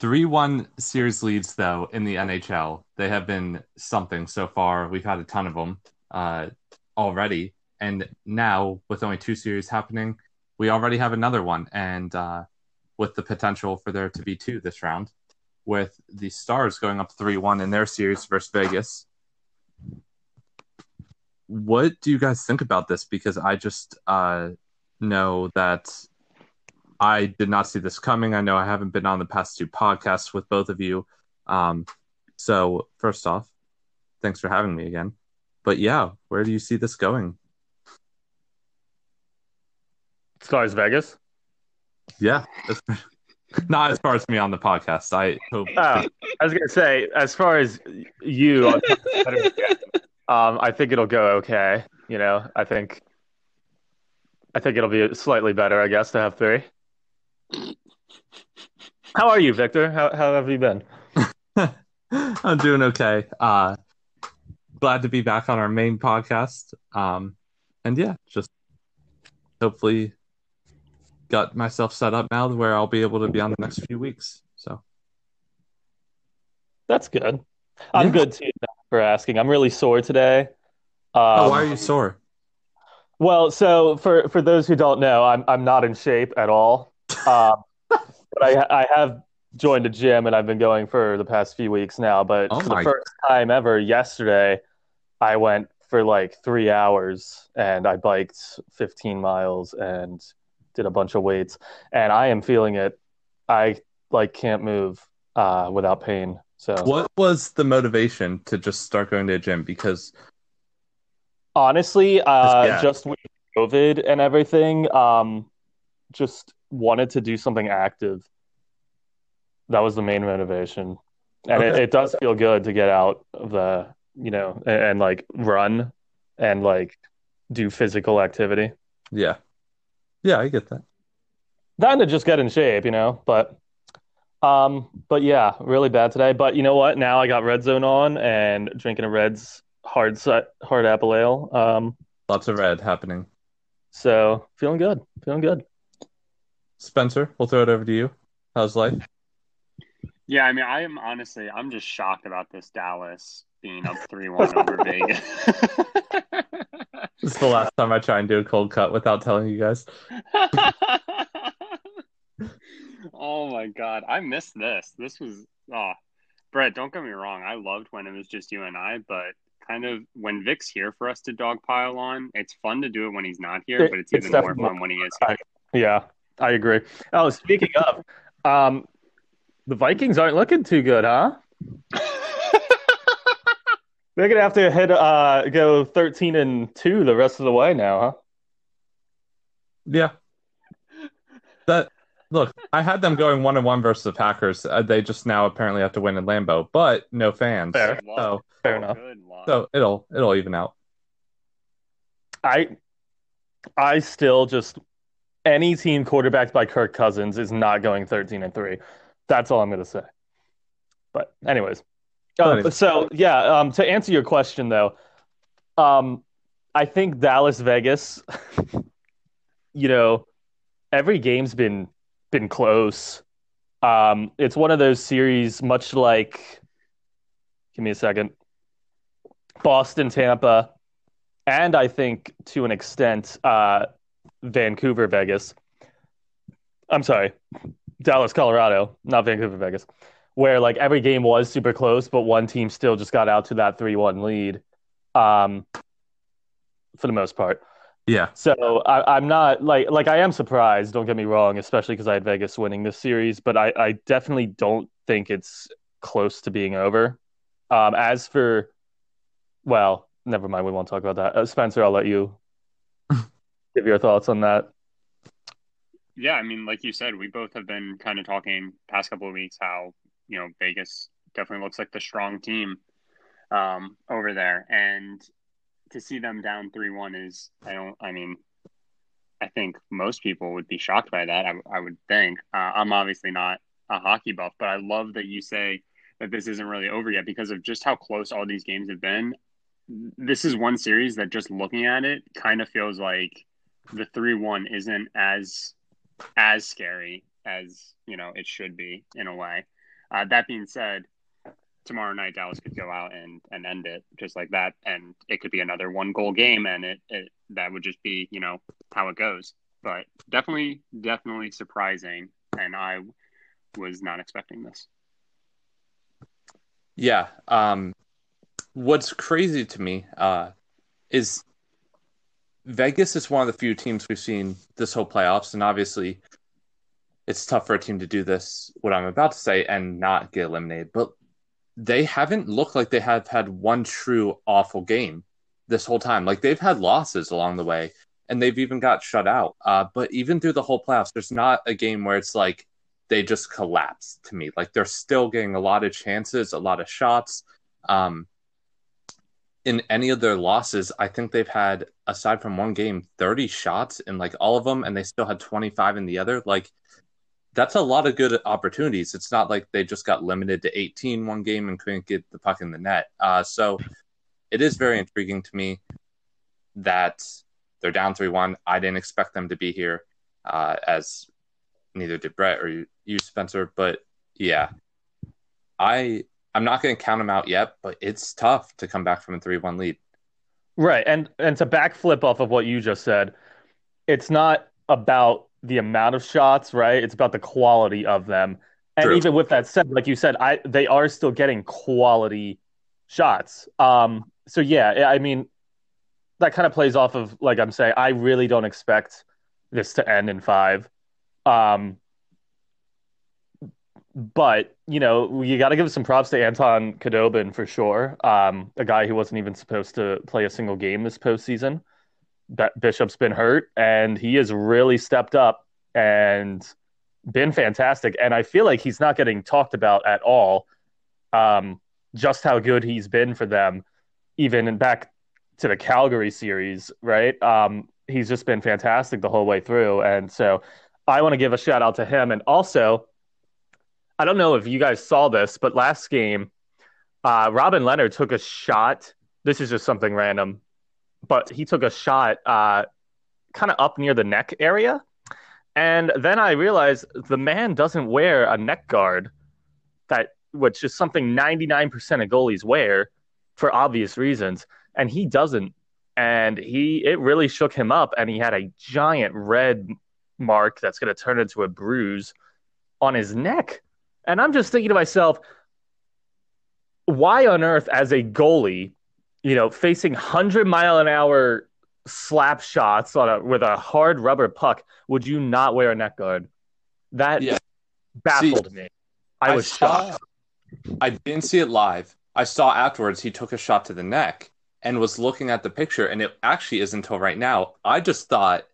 Three one series leads though in the NHL. They have been something so far. We've had a ton of them uh, already, and now with only two series happening, we already have another one, and uh, with the potential for there to be two this round, with the Stars going up three one in their series versus Vegas. What do you guys think about this? Because I just uh, know that I did not see this coming. I know I haven't been on the past two podcasts with both of you. Um, so, first off, thanks for having me again. But yeah, where do you see this going? As far as Vegas? Yeah. Not as far as me on the podcast. I hope. Oh, I was going to say, as far as you, um, I think it'll go okay. You know, I think, I think it'll be slightly better, I guess, to have three. How are you, Victor? How how have you been? I'm doing okay. Uh, glad to be back on our main podcast. Um, and yeah, just hopefully got myself set up now where I'll be able to be on the next few weeks. So that's good. I'm yeah. good too. For asking, I'm really sore today. Um, oh, why are you sore? Well, so for for those who don't know, I'm I'm not in shape at all. Um, but I I have joined a gym and I've been going for the past few weeks now. But oh for the first time ever, yesterday, I went for like three hours and I biked 15 miles and did a bunch of weights, and I am feeling it. I like can't move uh, without pain. So, what was the motivation to just start going to a gym? Because honestly, uh, yeah. just with COVID and everything, um, just wanted to do something active. That was the main motivation, and okay. it, it, does feel good to get out of the you know and, and like run and like do physical activity. Yeah, yeah, I get that. Then to just get in shape, you know, but um, but yeah, really bad today. But you know what? Now I got Red Zone on and drinking a Reds hard set, hard apple ale. Um, lots of red happening. So feeling good, feeling good. Spencer, we'll throw it over to you. How's life? Yeah, I mean, I am honestly, I'm just shocked about this Dallas being up three one over Vegas. this is the last time I try and do a cold cut without telling you guys. oh my god, I missed this. This was oh, Brett. Don't get me wrong. I loved when it was just you and I, but kind of when Vic's here for us to dogpile on, it's fun to do it when he's not here, but it's, it's even more fun when he is here. Yeah, I agree. Oh, speaking of, um, the Vikings aren't looking too good, huh? They're gonna have to hit uh go thirteen and two the rest of the way now, huh? Yeah. That look, I had them going one and one versus the Packers. Uh, they just now apparently have to win in Lambeau, but no fans. Fair. So fair enough. So it'll it'll even out. I I still just any team quarterbacked by Kirk Cousins is not going 13 and 3. That's all I'm going to say. But anyways. Uh, so yeah, um, to answer your question though, um, I think Dallas Vegas you know, every game's been been close. Um, it's one of those series much like give me a second. Boston, Tampa, and I think to an extent uh, Vancouver, Vegas. I'm sorry, Dallas, Colorado, not Vancouver, Vegas, where like every game was super close, but one team still just got out to that three-one lead, um, for the most part. Yeah. So I, am not like like I am surprised. Don't get me wrong, especially because I had Vegas winning this series, but I, I definitely don't think it's close to being over. Um, as for, well, never mind. We won't talk about that. Uh, Spencer, I'll let you give your thoughts on that. Yeah, I mean, like you said, we both have been kind of talking past couple of weeks how you know Vegas definitely looks like the strong team um, over there, and to see them down three one is I don't I mean I think most people would be shocked by that. I, I would think uh, I'm obviously not a hockey buff, but I love that you say that this isn't really over yet because of just how close all these games have been. This is one series that just looking at it kind of feels like the three one isn't as as scary as you know it should be in a way. Uh, that being said, tomorrow night Dallas could go out and, and end it just like that, and it could be another one goal game, and it, it that would just be you know how it goes. But definitely, definitely surprising, and I was not expecting this. Yeah. Um, what's crazy to me uh, is Vegas is one of the few teams we've seen this whole playoffs, and obviously it's tough for a team to do this, what I'm about to say, and not get eliminated. But they haven't looked like they have had one true awful game this whole time. Like they've had losses along the way, and they've even got shut out. Uh, but even through the whole playoffs, there's not a game where it's like they just collapse to me. Like they're still getting a lot of chances, a lot of shots. Um, in any of their losses, I think they've had, aside from one game, 30 shots in like all of them, and they still had 25 in the other. Like that's a lot of good opportunities. It's not like they just got limited to 18 one game and couldn't get the puck in the net. Uh, so it is very intriguing to me that they're down 3 1. I didn't expect them to be here, uh, as neither did Brett or you, you Spencer. But yeah, I I'm not going to count them out yet, but it's tough to come back from a 3 1 lead. Right. And and to backflip off of what you just said, it's not about the amount of shots, right? It's about the quality of them. And True. even with that said, like you said, I they are still getting quality shots. Um, so yeah, I mean, that kind of plays off of like I'm saying. I really don't expect this to end in five. Um, but you know, you got to give some props to Anton Khudobin for sure. Um, a guy who wasn't even supposed to play a single game this postseason. That Bishop's been hurt, and he has really stepped up and been fantastic. And I feel like he's not getting talked about at all. Um, just how good he's been for them, even back to the Calgary series, right? Um, he's just been fantastic the whole way through. And so I want to give a shout out to him. And also, I don't know if you guys saw this, but last game, uh, Robin Lehner took a shot. This is just something random but he took a shot uh, kind of up near the neck area. And then I realized the man doesn't wear a neck guard, that which is something 99% of goalies wear for obvious reasons, and he doesn't. And he it really shook him up, and he had a giant red mark that's going to turn into a bruise on his neck. And I'm just thinking to myself, why on earth, as a goalie, you know, facing 100 mile an hour slap shots on a, with a hard rubber puck, would you not wear a neck guard? That yeah. baffled see, me. I, I was saw, shocked. I didn't see it live. I saw afterwards he took a shot to the neck and was looking at the picture, and it actually is until right now. I just thought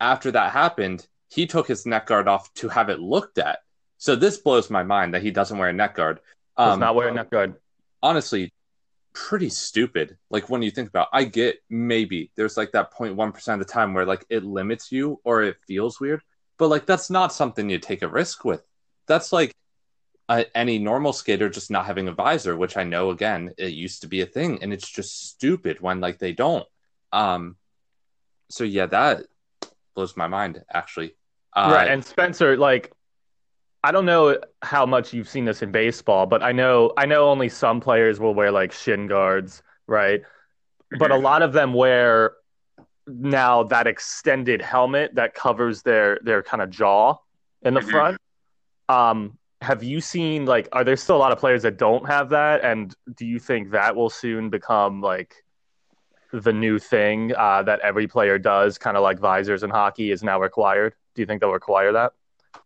after that happened, he took his neck guard off to have it looked at. So this blows my mind that he doesn't wear a neck guard. Um, Does not wear a neck guard. Honestly, pretty stupid. Like when you think about, I get maybe there's like that 0.1% of the time where like it limits you or it feels weird, but like that's not something you take a risk with. That's like any normal skater just not having a visor, which I know again it used to be a thing, and it's just stupid when like they don't. Um, so yeah, that blows my mind actually. Uh, right, and Spencer, like I don't know how much you've seen this in baseball, but I know I know only some players will wear like shin guards, right? But a lot of them wear now that extended helmet that covers their their kind of jaw in the mm-hmm. front. Um, have you seen like are there still a lot of players that don't have that and do you think that will soon become like the new thing uh, that every player does kind of like visors in hockey is now required do you think they'll require that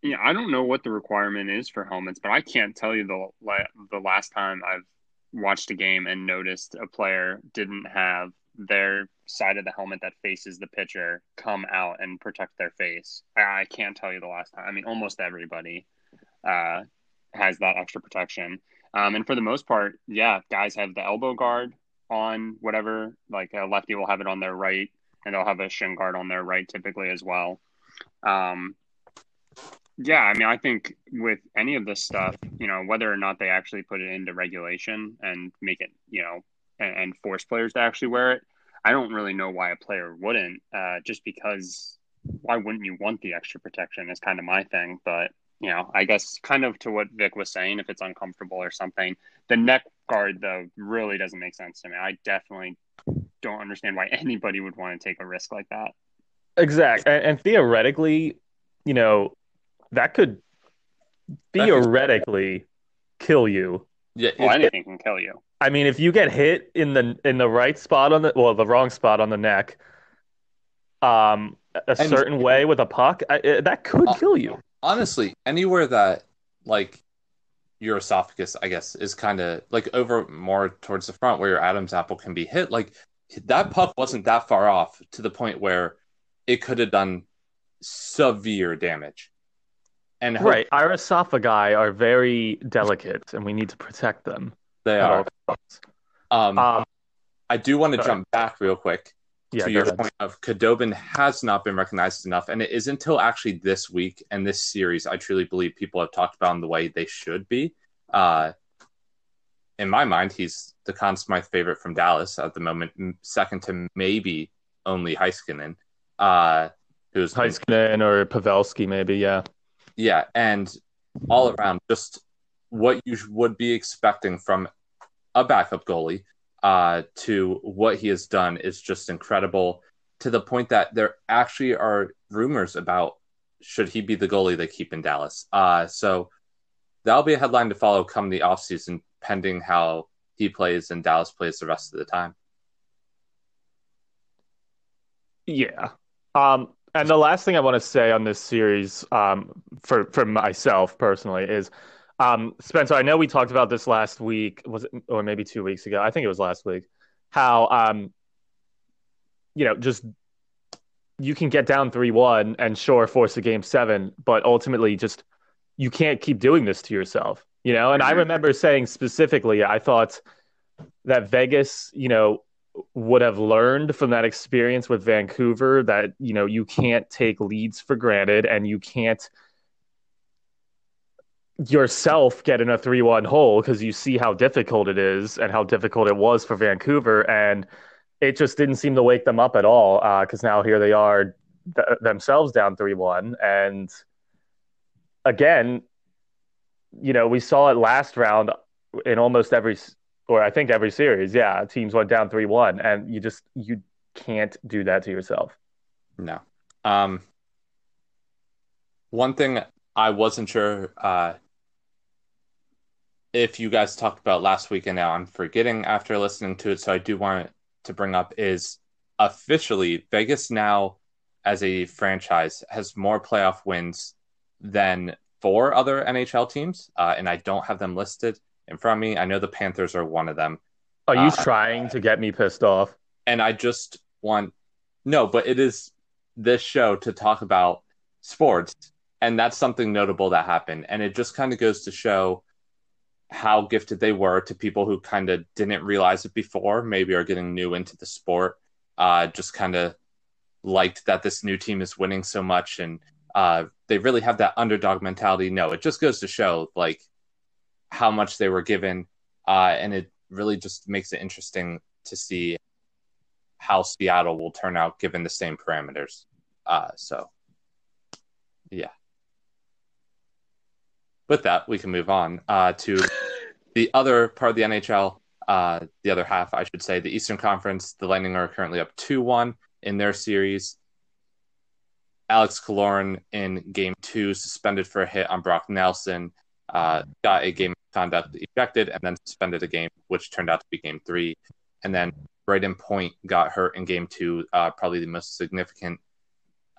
yeah, I don't know what the requirement is for helmets, but I can't tell you the the last time I've watched a game and noticed a player didn't have their side of the helmet that faces the pitcher come out and protect their face. I, can't tell you the last time. I mean, almost everybody uh, has that extra protection. Um, and for the most part, yeah, guys have the elbow guard on whatever. Like a lefty will have it on their right, and they'll have a shin guard on their right typically as well. Um, yeah, I mean, I think with any of this stuff, you know, whether or not they actually put it into regulation and make it, you know, and, and force players to actually wear it, I don't really know why a player wouldn't. Uh, just because, why wouldn't you want the extra protection? Is kind of my thing. But you know, I guess kind of to what Vic was saying, if it's uncomfortable or something. The neck guard, though, really doesn't make sense to me. I definitely don't understand why anybody would want to take a risk like that. Exactly. And, and theoretically, you know, that could theoretically kill you. Yeah, Well, anything can kill you. I mean, if you get hit in the in the right spot on the well, the wrong spot on the neck, um, a And- certain way with a puck, I, uh, that could Uh, kill you. honestly, anywhere that like your esophagus, I guess, is kind of like over more towards the front where your Adam's apple can be hit, like that puck wasn't that far off to the point where it could have done severe damage. And hope Right. Our esophagi are very delicate, and we need to protect them. they are. Um, Um, I do want to sorry. jump back real quick yeah, to your ahead. point of Khudobin has not been recognized enough, and it is until actually this week and this series I truly believe people have talked about in the way they should be. Uh, in my mind, he's the Conn Smythe favorite from Dallas at the moment, second to maybe only Heiskanen, uh, who's Heiskanen or Pavelski, maybe. Yeah. Yeah, and all around just what you would be expecting from a backup goalie uh, to what he has done is just incredible to the point that there actually are rumors about should he be the goalie they keep in Dallas. Uh, so that'll be a headline to follow come the offseason, pending how he plays and Dallas plays the rest of the time. Yeah. Um, and the last thing I want to say on this series, um, for for myself personally, is, um, Spencer. I know we talked about this last week, was it, or maybe two weeks ago. I think it was last week. How, um, you know, just you can get down three one and sure force a game seven, but ultimately just you can't keep doing this to yourself. You know, and I Mhm. remember saying specifically, I thought that Vegas, you know, would have learned from that experience with Vancouver that you know you can't take leads for granted and you can't yourself get in a 3-1 hole because you see how difficult it is and how difficult it was for Vancouver. And it just didn't seem to wake them up at all uh, because now here they are th- themselves down 3-1 and again you know we saw it last round in almost every or I think every series, yeah, teams went down three one, and you just you can't do that to yourself. No. Um, one thing I wasn't sure uh, if you guys talked about last week, and now I'm forgetting after listening to it, so I do want to bring up is officially Vegas now as a franchise has more playoff wins than four other NHL teams, uh, and I don't have them listed in front of me. I know the Panthers are one of them. Are you Uh, trying to get me pissed off? and I just want no, but it is this show to talk about sports, and that's something notable that happened, and it just kind of goes to show how gifted they were to people who kind of didn't realize it before, maybe are getting new into the sport, uh, just kind of liked that this new team is winning so much, and uh, they really have that underdog mentality. No, it just goes to show like how much they were given, uh, and it really just makes it interesting to see how Seattle will turn out given the same parameters. Uh, so, yeah. With that, we can move on uh, to the other part of the NHL, uh, the other half, I should say, the Eastern Conference. The Lightning are currently up 2 1 in their series. Alex Killorn in game two, suspended for a hit on Brock Nelson, uh, got a game of conduct ejected and then suspended a game, which turned out to be game three. And then Brayden Point got hurt in game two, uh, probably the most significant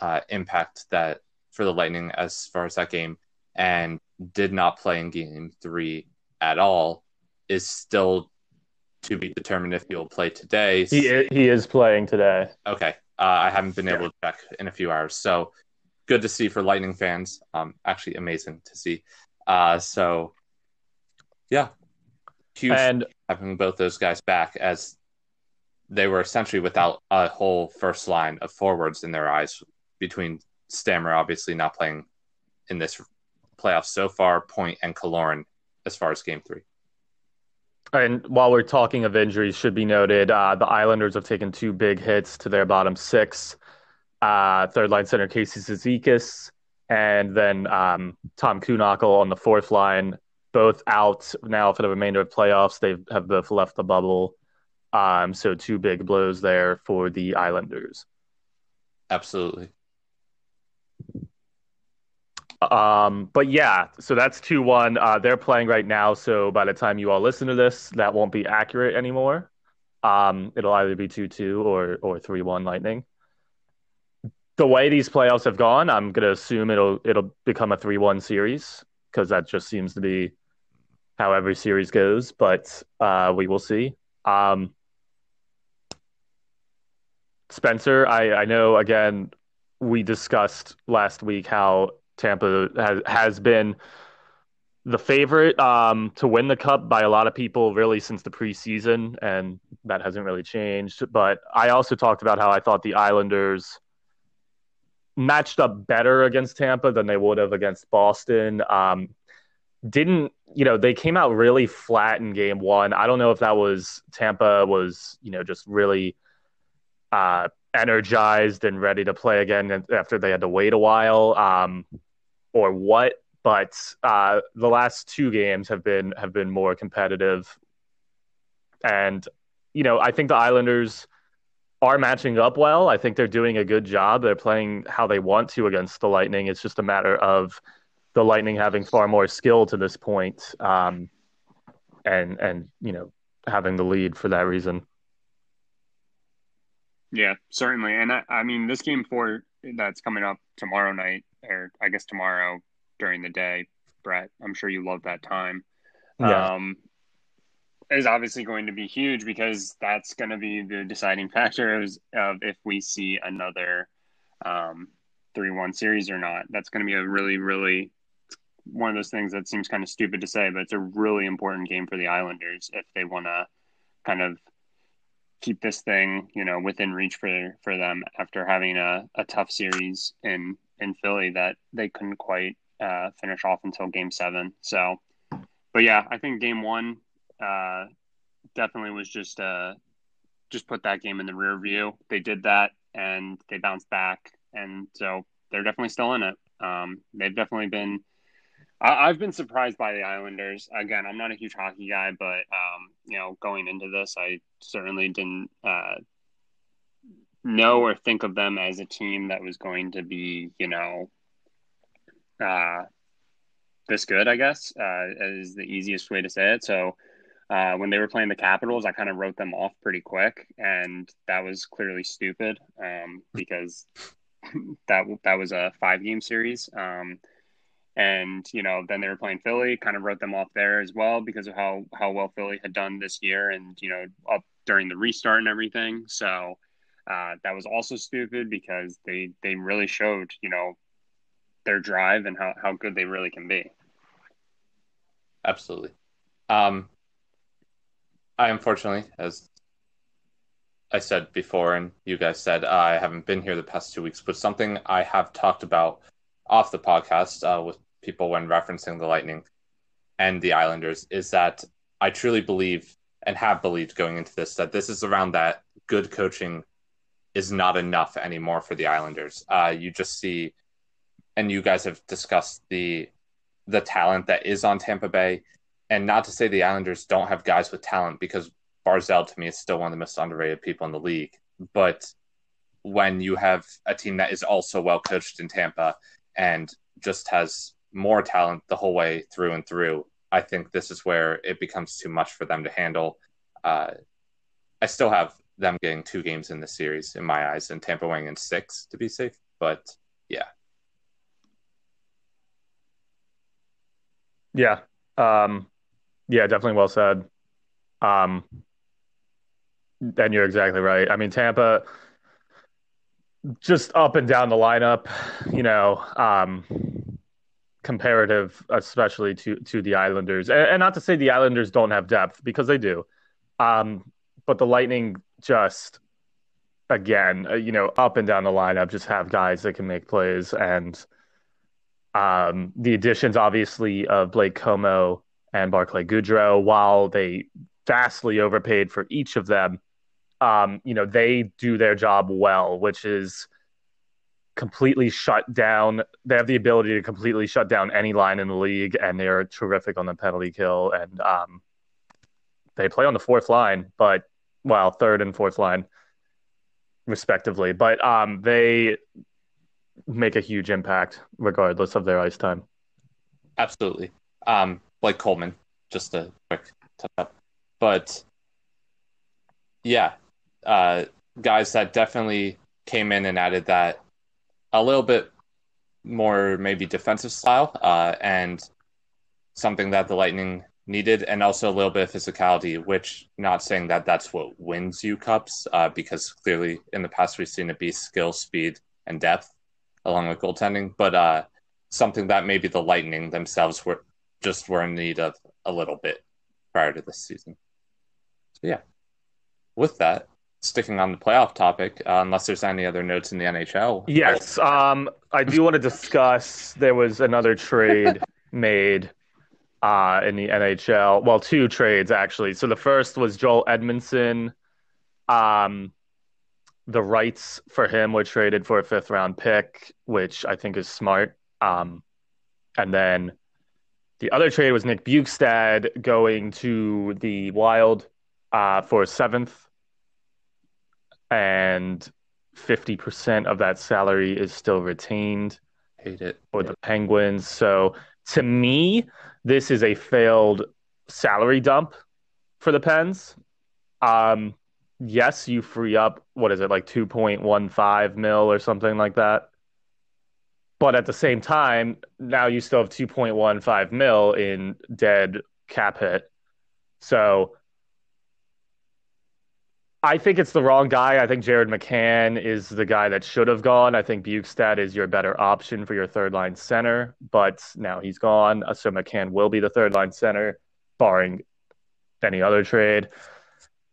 uh, impact that for the Lightning as far as that game, and did not play in game three at all. Is still to be determined if he'll play today. He i- he is playing today. Okay, uh, I haven't been able to check in a few hours, so good to see for Lightning fans. Um, actually amazing to see. Uh, so yeah, huge And having both those guys back as they were essentially without a whole first line of forwards in their eyes between Stammer obviously not playing in this playoff so far, Point and Killorn as far as game three. and while we're talking of injuries, should be noted uh, the Islanders have taken two big hits to their bottom six. Uh, third line center Casey Cizikas and then um, Tom Kuhnhackl on the fourth line, both out now for the remainder of playoffs. They have both left the bubble. Um, so two big blows there for the Islanders. Absolutely. Um, but yeah, so that's 2 1. Uh, they're playing right now. So by the time you all listen to this, that won't be accurate anymore. Um, it'll either be 2 2 or, or 3 1 Lightning. The way these playoffs have gone, I'm going to assume it'll it'll become a 3 1 series because that just seems to be how every series goes. But uh, we will see. Um, Spencer, I, I know again, we discussed last week how Tampa has, has been the favorite um, to win the cup by a lot of people really since the preseason, and that hasn't really changed. But I also talked about how I thought the Islanders matched up better against Tampa than they would have against Boston. Um, didn't you know they came out really flat in game one. I don't know if that was Tampa was you know just really uh, energized and ready to play again after they had to wait a while. Um, or what. But uh, the last two games have been have been more competitive, and you know I think the Islanders are matching up well. I think they're doing a good job. They're playing how they want to against the Lightning. It's just a matter of the Lightning having far more skill to this point, um, and and you know having the lead for that reason. Yeah, certainly. And I, I mean, this game four that's coming up tomorrow night or I guess tomorrow during the day, Brett. I'm sure you love that time. Yeah. Um, is obviously going to be huge because that's going to be the deciding factor of, of if we see another um, 3 1 series or not. That's going to be a really, really one of those things that seems kind of stupid to say, but it's a really important game for the Islanders if they want to kind of keep this thing, you know, within reach for for them after having a, a tough series in in Philly that they couldn't quite uh, finish off until Game Seven. So, but yeah, I think Game One uh, definitely was just uh, just put that game in the rear view. They did that and they bounced back, and so they're definitely still in it. Um, they've definitely been. I, have been surprised by the Islanders. Again, I'm not a huge hockey guy, but um, you know, going into this, I certainly didn't uh, know or think of them as a team that was going to be, you know, uh, this good, I guess, uh, is the easiest way to say it. So uh, when they were playing the Capitals, I kind of wrote them off pretty quick, and that was clearly stupid um, because that that was a five game series. Um, and you know, then they were playing Philly, kind of wrote them off there as well because of how how well Philly had done this year, and you know, up during the restart and everything. So uh, that was also stupid because they they really showed you know their drive and how, how good they really can be. Absolutely. Um, I unfortunately, as I said before, and you guys said, I haven't been here the past two weeks, but something I have talked about off the podcast uh, with people when referencing the Lightning and the Islanders is that I truly believe and have believed going into this that this is around that good coaching is not enough anymore for the Islanders. Uh, you just see, and you guys have discussed the the talent that is on Tampa Bay, and not to say the Islanders don't have guys with talent because Barzal to me is still one of the most underrated people in the league. But when you have a team that is also well coached in Tampa and just has more talent the whole way through and through, I think this is where it becomes too much for them to handle. Uh, I still have them getting two games in the series in my eyes, and Tampa winning in six to be safe. But yeah, yeah, um, yeah, definitely well said. Um, and you're exactly right. I mean, Tampa just up and down the lineup, you know, um, comparative, especially to to the Islanders, and, and, not to say the Islanders don't have depth because they do, um, but the Lightning just again, uh, you know, up and down the lineup, just have guys that can make plays. And um, the additions, obviously, of Blake Coleman and Barclay Goodrow, while they vastly overpaid for each of them, um, you know, they do their job well, which is completely shut down. They have the ability to completely shut down any line in the league, and they're terrific on the penalty kill. And um, they play on the fourth line, but well, third and fourth line, respectively. But um, they make a huge impact regardless of their ice time. Absolutely. Um, like Coleman, just a quick touch up. But yeah, uh, guys that definitely came in and added that a little bit more maybe defensive style uh, and something that the Lightning needed, and also a little bit of physicality. Which not saying that that's what wins you cups, uh, because clearly in the past we've seen it be skill, speed, and depth along with goaltending, but uh, something that maybe the Lightning themselves were just were in need of a little bit prior to this season. So yeah, with that, sticking on the playoff topic, uh, unless there's any other notes in the NHL. Yes, um, I do want to discuss. There was another trade made uh, in the NHL. Well, two trades actually. So the first was Joel Edmundson. Um, the rights for him were traded for a fifth round pick, which I think is smart. Um, and then the other trade was Nick Bjugstad going to the Wild uh, for a seventh, and fifty percent of that salary is still retained. Hate it for the Penguins. So to me, this is a failed salary dump for the Pens. Um, yes, you free up what is it like 2.15 mil or something like that. But at the same time, now you still have 2.15 mil in dead cap hit. So I think it's the wrong guy. I think Jared McCann is the guy that should have gone. I think Bjugstad is your better option for your third line center, but now he's gone. So McCann will be the third line center, barring any other trade.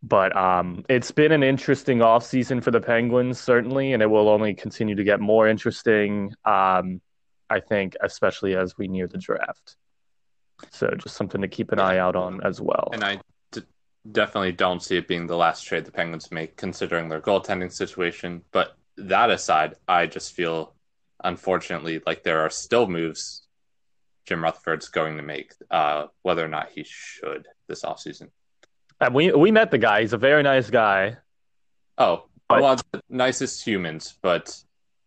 But um, it's been an interesting offseason for the Penguins, certainly, and it will only continue to get more interesting, um, I think, especially as we near the draft. So just something to keep an eye out on as well. And I definitely don't see it being the last trade the Penguins make, considering their goaltending situation. But that aside, I just feel, unfortunately, like there are still moves Jim Rutherford's going to make, uh, whether or not he should this offseason. And we we met the guy. He's a very nice guy. Oh, but, one of the nicest humans, but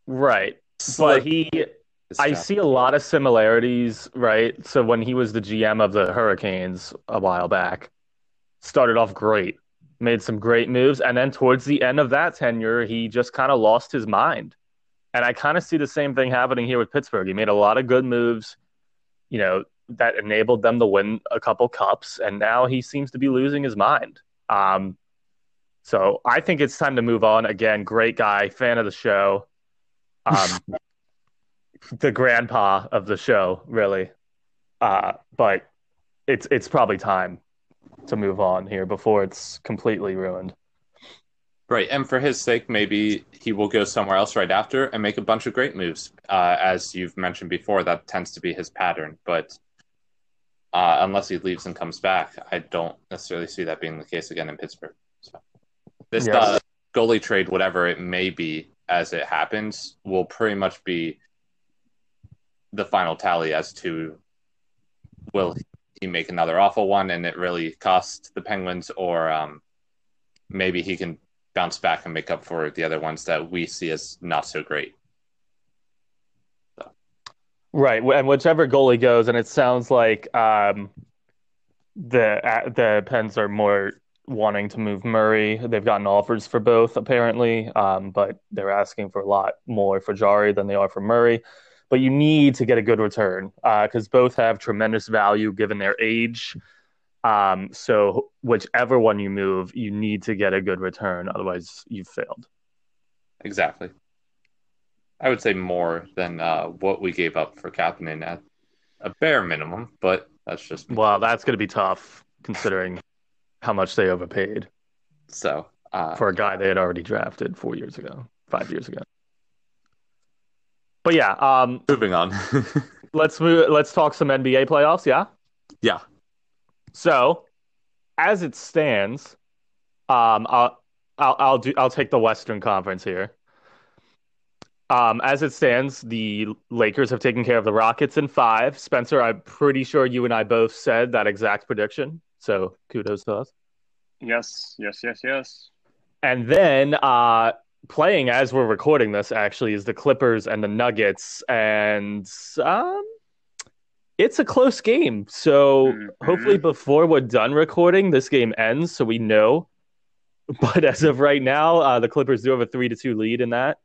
right. But he, I see a lot of similarities. Right. So when he was the GM of the Hurricanes a while back, started off great, made some great moves, and then towards the end of that tenure, he just kind of lost his mind. And I kind of see the same thing happening here with Pittsburgh. He made a lot of good moves. You know, that enabled them to win a couple cups, and now he seems to be losing his mind. Um, so I think it's time to move on. Again, great guy, fan of the show, um, the grandpa of the show, really. Uh, but it's it's probably time to move on here before it's completely ruined. Right, and for his sake, maybe he will go somewhere else right after and make a bunch of great moves. Uh, as you've mentioned before, that tends to be his pattern. But uh, unless he leaves and comes back. I don't necessarily see that being the case again in Pittsburgh. So this yes. uh, goalie trade, whatever it may be as it happens, will pretty much be the final tally as to will he make another awful one and it really cost the Penguins, or um, maybe he can bounce back and make up for the other ones that we see as not so great. Right, and whichever goalie goes, and it sounds like um, the uh, the Pens are more wanting to move Murray. They've gotten offers for both apparently, um, but they're asking for a lot more for Jarry than they are for Murray. But you need to get a good return because uh, both have tremendous value given their age. Um, so whichever one you move, you need to get a good return, otherwise you've failed. Exactly. I would say more than uh, what we gave up for Kapanen at a bare minimum, but that's just well, that's going to be tough considering how much they overpaid. So uh, for a guy they had already drafted four years ago, five years ago. But yeah, um, moving on. let's move. Let's talk some NBA playoffs. Yeah. Yeah. So, as it stands, um, I'll, I'll I'll do I'll take the Western Conference here. Um, as it stands, the Lakers have taken care of the Rockets in five. Spencer, I'm pretty sure you and I both said that exact prediction. So kudos to us. Yes, yes, yes, yes. And then uh, playing as we're recording this actually is the Clippers and the Nuggets, and um, it's a close game. So Mhm. hopefully before we're done recording, this game ends so we know. But as of right now, uh, the Clippers do have a three to two lead in that,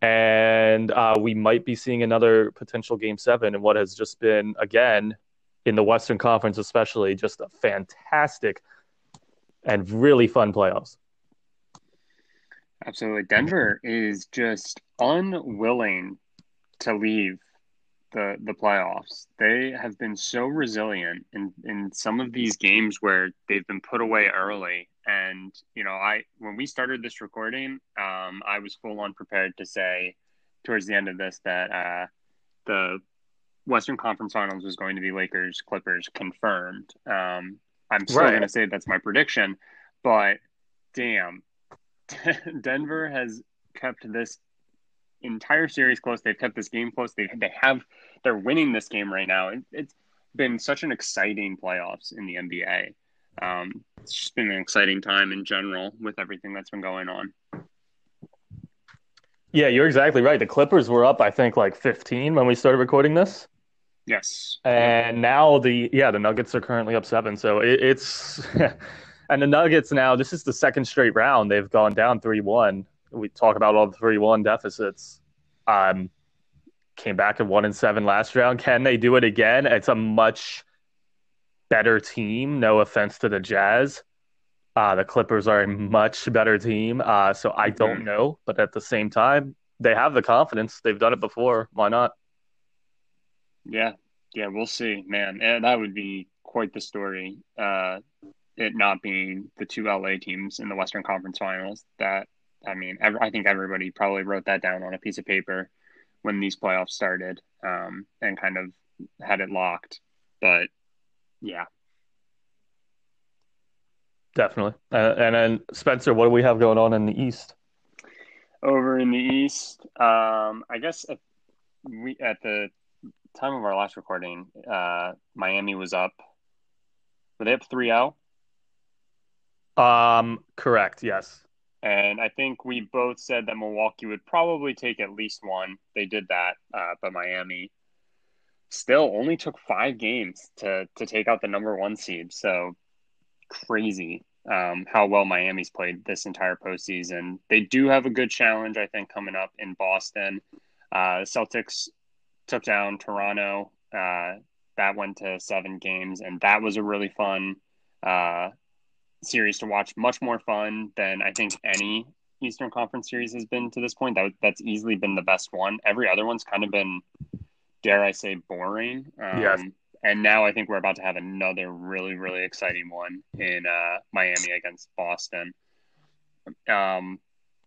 and uh, we might be seeing another potential game seven in what has just been again in the Western Conference, especially just a fantastic and really fun playoffs. Absolutely. Denver is just unwilling to leave the the playoffs. They have been so resilient in in some of these games where they've been put away early. And you know, I when we started this recording, um, I was full on prepared to say towards the end of this that uh, the Western Conference Finals was going to be Lakers Clippers confirmed. Um, I'm still Right. going to say that's my prediction, but damn, Denver has kept this entire series close. They've kept this game close. They they have they're winning this game right now. It, it's been such an exciting playoffs in the NBA. Um, it's just been an exciting time in general with everything that's been going on. Yeah, you're exactly right. The Clippers were up, I think, like 15 when we started recording this. Yes, And now the yeah, the Nuggets are currently up seven. So it, it's and the Nuggets now, this is the second straight round. They've gone down three one. We talk about all the three one deficits. Um came back at one and seven last round. Can they do it again? It's a much better team. No offense to the Jazz. Uh, the Clippers are a much better team. Uh, so I don't Mhm. know, but at the same time, they have the confidence. They've done it before. Why not? yeah, yeah. We'll see, man. And that would be quite the story. Uh, it not being the two LA teams in the Western Conference Finals. That I mean, ev- I think everybody probably wrote that down on a piece of paper when these playoffs started, um, and kind of had it locked. But yeah, Definitely. Uh, and then Spencer, what do we have going on in the East? over in the East, um, I guess at, we at the time of our last recording, uh, Miami was up. Were they up 3-0? Um, correct. Yes. And I think we both said that Milwaukee would probably take at least one. They did that, uh, but Miami still only took five games to to take out the number one seed. So crazy um, how well Miami's played this entire postseason. They do have a good challenge, I think, coming up in Boston. Uh, Celtics took down Toronto. Uh, that went to seven games, and that was a really fun uh, series to watch. Much more fun than I think any Eastern Conference series has been to this point. That that's easily been the best one. Every other one's kind of been, dare I say, boring. Um, Yes. And now I think we're about to have another really really exciting one in uh, Miami against Boston. Um,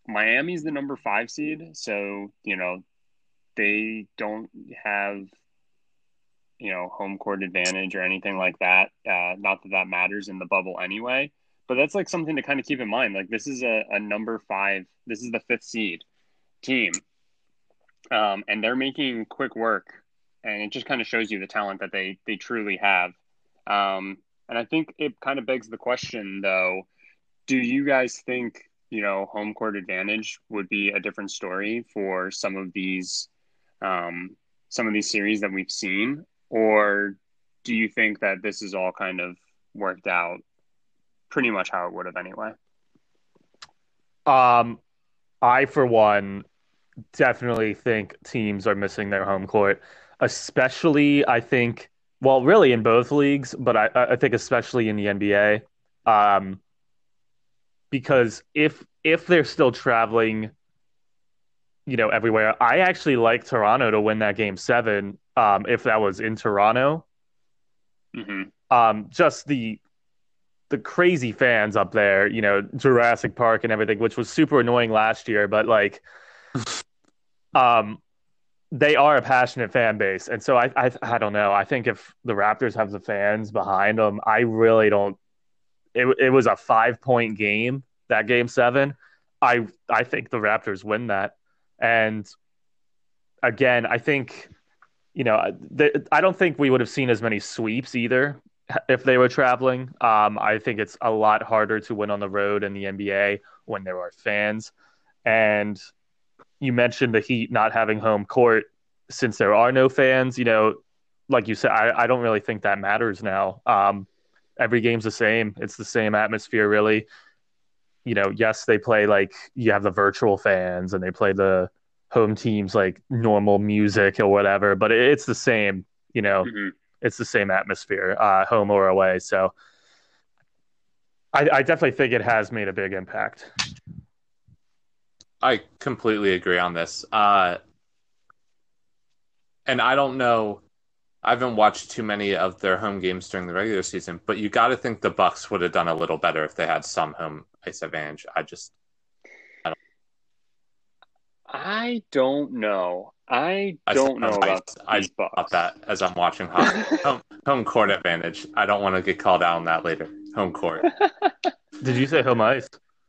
Miami's the number five seed, so you know they don't have you know home court advantage or anything like that. Uh, not that that matters in the bubble anyway, but that's like something to kind of keep in mind. Like this is a, a number five. This is the fifth seed team, um, and they're making quick work, and it just kind of shows you the talent that they they truly have. Um, and I think it kind of begs the question, though: Do you guys think you know home court advantage would be a different story for some of these um, some of these series that we've seen, or do you think that this is all kind of worked out pretty much how it would have anyway? Um, I, for one, definitely think teams are missing their home court, especially, I think, well, really in both leagues, but I, I think especially in the NBA. Um, because if if they're still traveling, you know, everywhere, I actually like Toronto to win that game seven. Um, if that was in Toronto, hmm um, just the the crazy fans up there, you know, Jurassic Park and everything, which was super annoying last year, but like, um, they are a passionate fan base, and so I, I, I don't know. I think if the Raptors have the fans behind them, I really don't. It, it was a five point game that game seven. I, I think the Raptors win that, and again, I think, you know, the, I don't think we would have seen as many sweeps either if they were traveling. Um, I think it's a lot harder to win on the road in the NBA when there are fans. And you mentioned the Heat not having home court since there are no fans. You know, like you said, I, I don't really think that matters now. Um, every game's the same. It's the same atmosphere, really. You know, yes, they play like you have the virtual fans and they play the home teams like normal music or whatever, but it's the same. You know, mm-hmm. It's the same atmosphere, uh, home or away. So, I, I definitely think it has made a big impact. I completely agree on this. Uh, and I don't know. I haven't watched too many of their home games during the regular season, but you got to think the Bucks would have done a little better if they had some home ice advantage. I just. I don't know. I don't I know about I, these Bucks. About that as I'm watching home, home court advantage. I don't want to get called out on that later. Home court. Did you say home ice?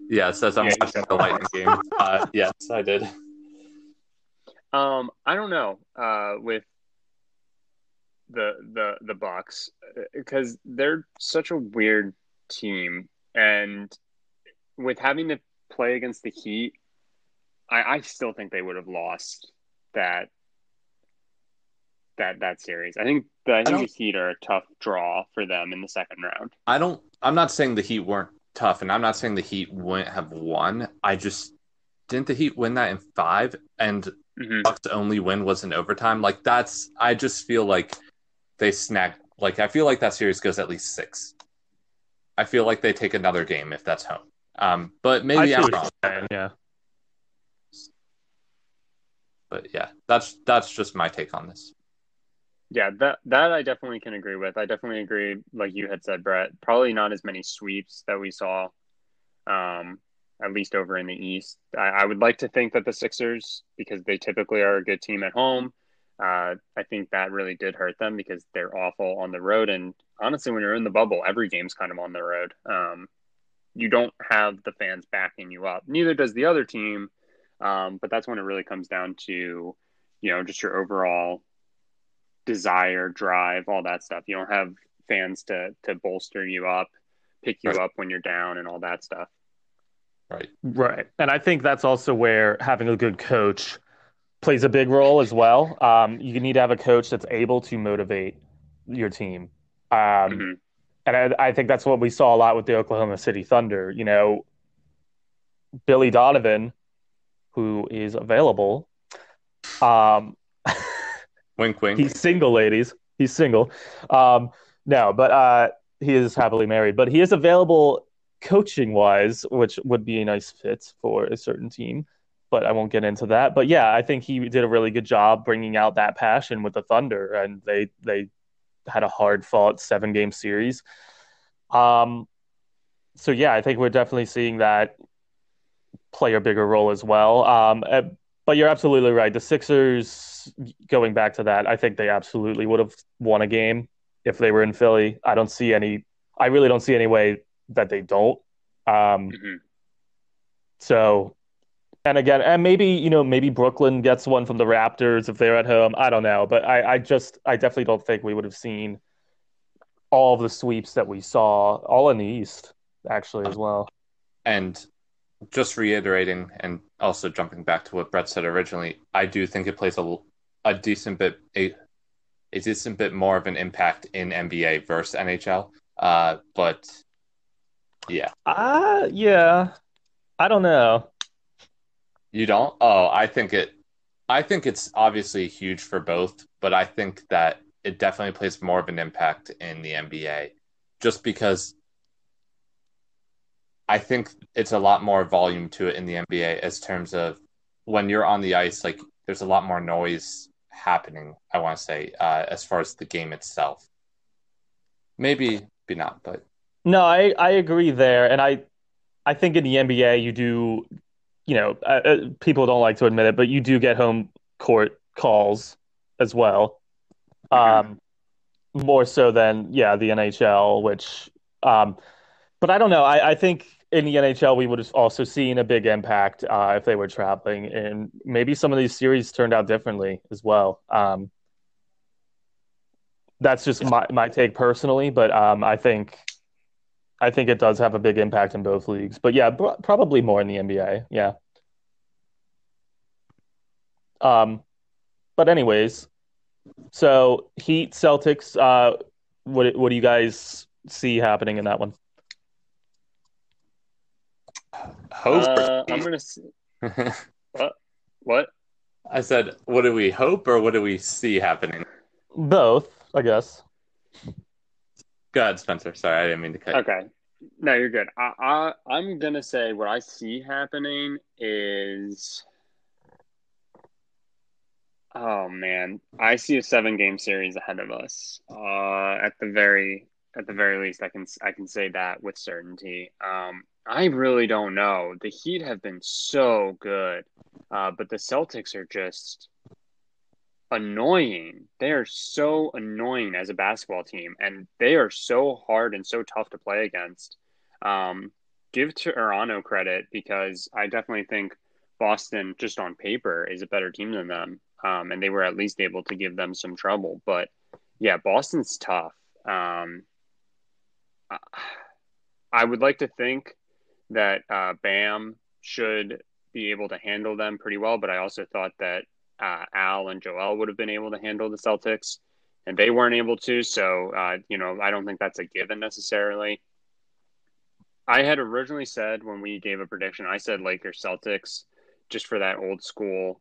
Yes, as I'm yeah, watching the Lightning game. Uh, yes, I did. Um, I don't know. Uh, with the the the Bucks, because they're such a weird team, and with having to play against the Heat, I, I still think they would have lost that that that series. I think the, I think I the Heat are a tough draw for them in the second round. I don't. I'm not saying the Heat weren't tough, and I'm not saying the Heat wouldn't have won. I just didn't the Heat win that in five, and mm-hmm. Bucks' only win was in overtime. Like that's, I just feel like they snag. Like I feel like that series goes at least six. I feel like they take another game if that's home. Um, but maybe I'm wrong. Yeah. But yeah, that's that's just my take on this. Yeah, that that I definitely can agree with. I definitely agree, like you had said, Brett. Probably not as many sweeps that we saw, um, at least over in the East. I, I would like to think that the Sixers, because they typically are a good team at home, uh, I think that really did hurt them because they're awful on the road. And honestly, when you're in the bubble, every game's kind of on the road. Um, you don't have the fans backing you up. Neither does the other team. Um, but that's when it really comes down to, you know, just your overall desire, drive, all that stuff. You don't have fans to to bolster you up, pick you right. up when you're down, and all that stuff. Right. Right. And I think that's also where having a good coach plays a big role as well. Um, you need to have a coach that's able to motivate your team. Um, mm-hmm. And I, I, think that's what we saw a lot with the Oklahoma City Thunder. You know, Billy Donovan, who is available, um, Wink, wink. He's single, ladies. He's single. Um, no, but uh, he is happily married. But he is available coaching wise, which would be a nice fit for a certain team. But I won't get into that. But yeah, I think he did a really good job bringing out that passion with the Thunder, and they they had a hard fought seven game series. Um, so yeah, I think we're definitely seeing that play a bigger role as well. Um, eh, but you're absolutely right. The Sixers, going back to that, I think they absolutely would have won a game if they were in Philly. I don't see any. I really don't see any way that they don't. Um, mm-hmm. So, and again, and maybe you know, maybe Brooklyn gets one from the Raptors if they're at home. I don't know, but I, I just, I definitely don't think we would have seen all of the sweeps that we saw, all in the East, actually, as well. And just reiterating and also jumping back to what Brett said originally, I do think it plays a, a decent bit a, a decent bit more of an impact in NBA versus NHL. Uh, but yeah, uh yeah, I don't know. You don't? Oh, I think it. I think it's obviously huge for both, but I think that it definitely plays more of an impact in the NBA, just because I think it's a lot more volume to it in the NBA as terms of when you're on the ice, like there's a lot more noise happening. I want to say uh, as far as the game itself. Maybe, be not, but no, I I agree there, and I I think in the NBA you do, you know, uh, uh, people don't like to admit it, but you do get home court calls as well. Mm-hmm. Um, more so than yeah the NHL, which um, but I don't know. I, I think in the NHL we would have also seen a big impact uh, if they were traveling, and maybe some of these series turned out differently as well. Um, that's just my, my take personally, but um, I think I think it does have a big impact in both leagues. But yeah, b- probably more in the NBA. Yeah. Um, but anyways, so Heat Celtics. Uh, what what do you guys see happening in that one? Hope. Uh, I'm gonna. See... what? What? I said, what do we hope or what do we see happening? Both, I guess. Go ahead, Spencer. Sorry, I didn't mean to cut. Okay. No, you're good. I, I I'm gonna say what I see happening is Oh man, I see a seven game series ahead of us. Uh, at the very at the very least, I can I can say that with certainty. Um, I really don't know. The Heat have been so good, uh, but the Celtics are just annoying. They are so annoying as a basketball team, and they are so hard and so tough to play against. Um, give Toronto credit because I definitely think Boston, just on paper, is a better team than them um, and they were at least able to give them some trouble. But yeah, Boston's tough. Um, I would like to think that uh, Bam should be able to handle them pretty well, but I also thought that uh, Al and Joel would have been able to handle the Celtics, and they weren't able to. So, uh, you know, I don't think that's a given necessarily. I had originally said when we gave a prediction, I said Lakers Celtics just for that old school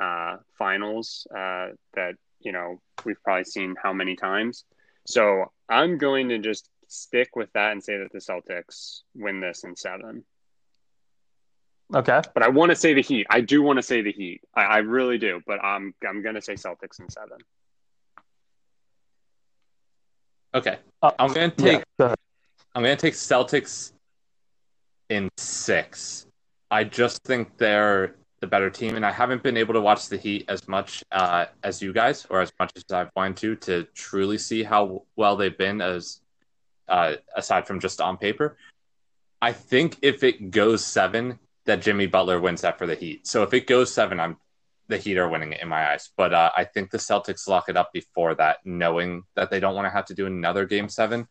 uh, finals uh, that you know we've probably seen how many times. So I'm going to just stick with that and say that the Celtics win this in seven. Okay, but I want to say the Heat. I do want to say the Heat. I, I really do, but I'm I'm going to say Celtics in seven. Okay, uh, I'm going to take. Yeah, I'm going to take Celtics in six. I just think they're the better team, and I haven't been able to watch the Heat as much uh, as you guys, or as much as I've wanted to, to truly see how well they've been as uh, aside from just on paper. I think if it goes seven, that Jimmy Butler wins that for the Heat. So if it goes seven, I'm the Heat are winning it in my eyes. But uh, I think the Celtics lock it up before that, knowing that they don't want to have to do another game seven,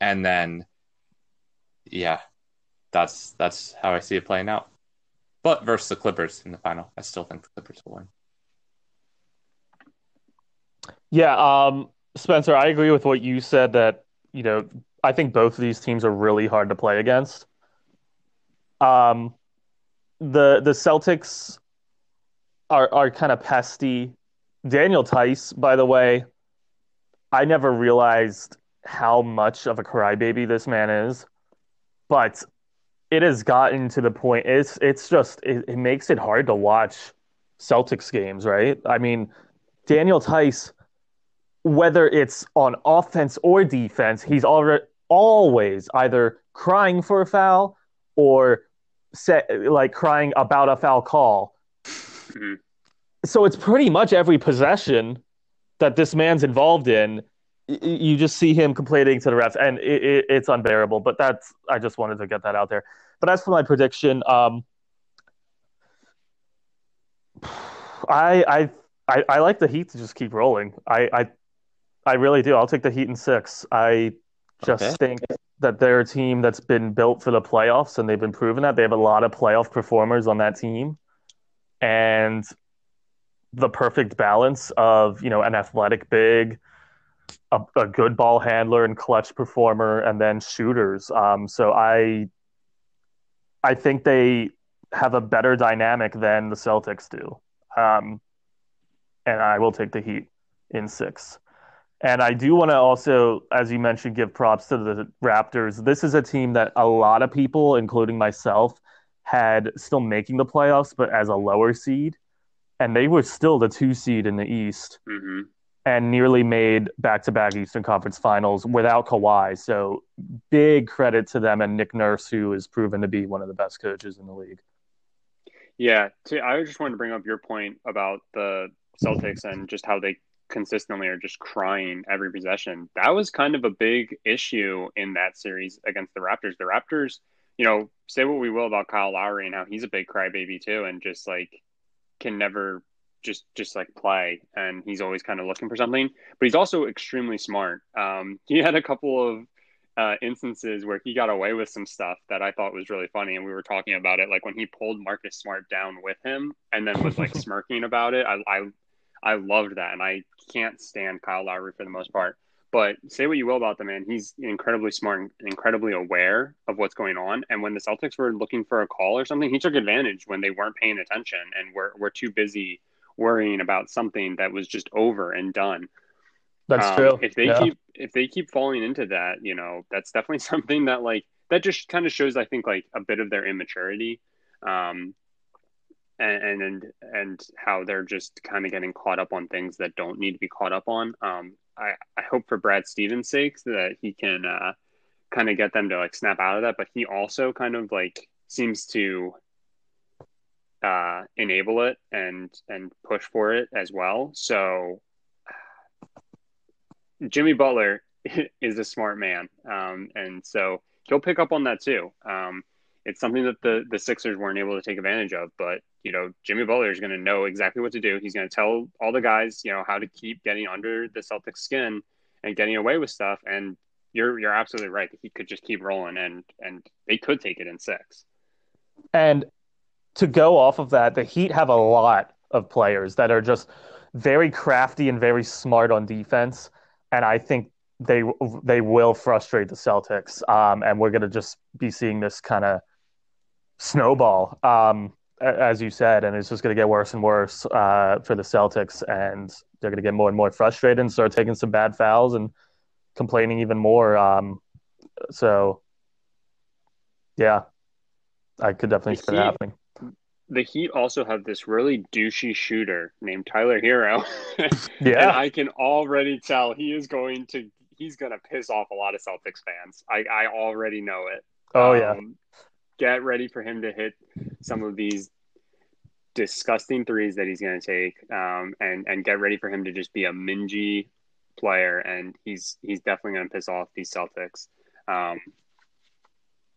and then yeah, that's that's how I see it playing out. But versus the Clippers in the final, I still think the Clippers will win. Yeah, um, Spencer, I agree with what you said that, you know, I think both of these teams are really hard to play against. Um, the the Celtics are are kind of pesty. Daniel Theis, by the way, I never realized how much of a crybaby this man is, but it has gotten to the point it's it's just it, it, makes it hard to watch Celtics games, right? I mean, Daniel Theis whether it's on offense or defense, he's already always either crying for a foul or set, like crying about a foul call. Mm-hmm. So it's pretty much every possession that this man's involved in you just see him complaining to the refs, and it, it, it's unbearable. But that's I just wanted to get that out there. But as for my prediction, um, I, I I I like the Heat to just keep rolling. I I, I really do. I'll take the Heat in six. I just okay. think that they're a team that's been built for the playoffs, and they've been proven that they have a lot of playoff performers on that team, and the perfect balance of you know an athletic big a, a, good ball handler and clutch performer, and then shooters. Um, so I, I think they have a better dynamic than the Celtics do. Um, and I will take the Heat in six. And I do want to also, as you mentioned, give props to the Raptors. This is a team that a lot of people, including myself, had still making the playoffs, but as a lower seed. And they were still the two seed in the East. Mm-hmm and nearly made back-to-back Eastern Conference Finals without Kawhi. So big credit to them and Nick Nurse, who has proven to be one of the best coaches in the league. Yeah, to, I just wanted to bring up your point about the Celtics and just how they consistently are just crying every possession. That was kind of a big issue in that series against the Raptors. The Raptors you know, say what we will about Kyle Lowry and how he's a big crybaby too, and just like can never just just like play, and he's always kind of looking for something. But he's also extremely smart. Um, he had a couple of uh, instances where he got away with some stuff that I thought was really funny, and we were talking about it, like when he pulled Marcus Smart down with him, and then was like smirking about it. I, I I loved that, and I can't stand Kyle Lowry for the most part. But say what you will about the man, he's incredibly smart and incredibly aware of what's going on. And when the Celtics were looking for a call or something, he took advantage when they weren't paying attention and were were too busy worrying about something that was just over and done. That's um, true. If they yeah. keep if they keep falling into that, you know, that's definitely something that like that just kind of shows, I think, like a bit of their immaturity. Um, and and and how they're just kind of getting caught up on things that don't need to be caught up on. Um, I I hope for Brad Stevens' sake that he can uh, kind of get them to like snap out of that, but he also kind of like seems to uh, enable it and and push for it as well. So Jimmy Butler is a smart man, um, and so he'll pick up on that too. Um, it's something that the the Sixers weren't able to take advantage of, but you know, Jimmy Butler is going to know exactly what to do. He's going to tell all the guys, you know, how to keep getting under the Celtics skin and getting away with stuff. And you're you're absolutely right that he could just keep rolling and and they could take it in six. And to go off of that, the Heat have a lot of players that are just very crafty and very smart on defense, and I think they they will frustrate the Celtics. Um, and we're going to just be seeing this kind of snowball. Um, as you said, and it's just going to get worse and worse uh, for the Celtics, and they're going to get more and more frustrated and start taking some bad fouls and complaining even more. Um, so, yeah, I could definitely the see that happening. The Heat also have this really douchey shooter named Tyler Herro. yeah, and I can already tell he is going to he's going to piss off a lot of Celtics fans. I I already know it. Oh um, yeah get ready for him to hit some of these disgusting threes that he's going to take, um, and and get ready for him to just be a mingy player, and he's he's definitely going to piss off these Celtics. Um,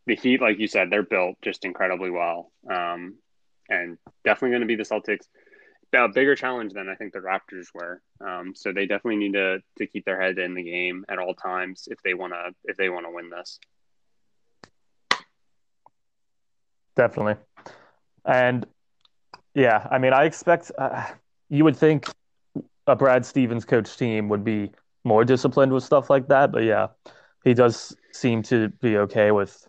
the Heat, like you said, they're built just incredibly well, um, and definitely going to be the Celtics. A bigger challenge than I think the Raptors were. Um, so they definitely need to to keep their head in the game at all times if they want to if they want to win this. Definitely. And yeah, I mean, I expect uh, you would think a Brad Stevens coach team would be more disciplined with stuff like that, but yeah, he does seem to be okay with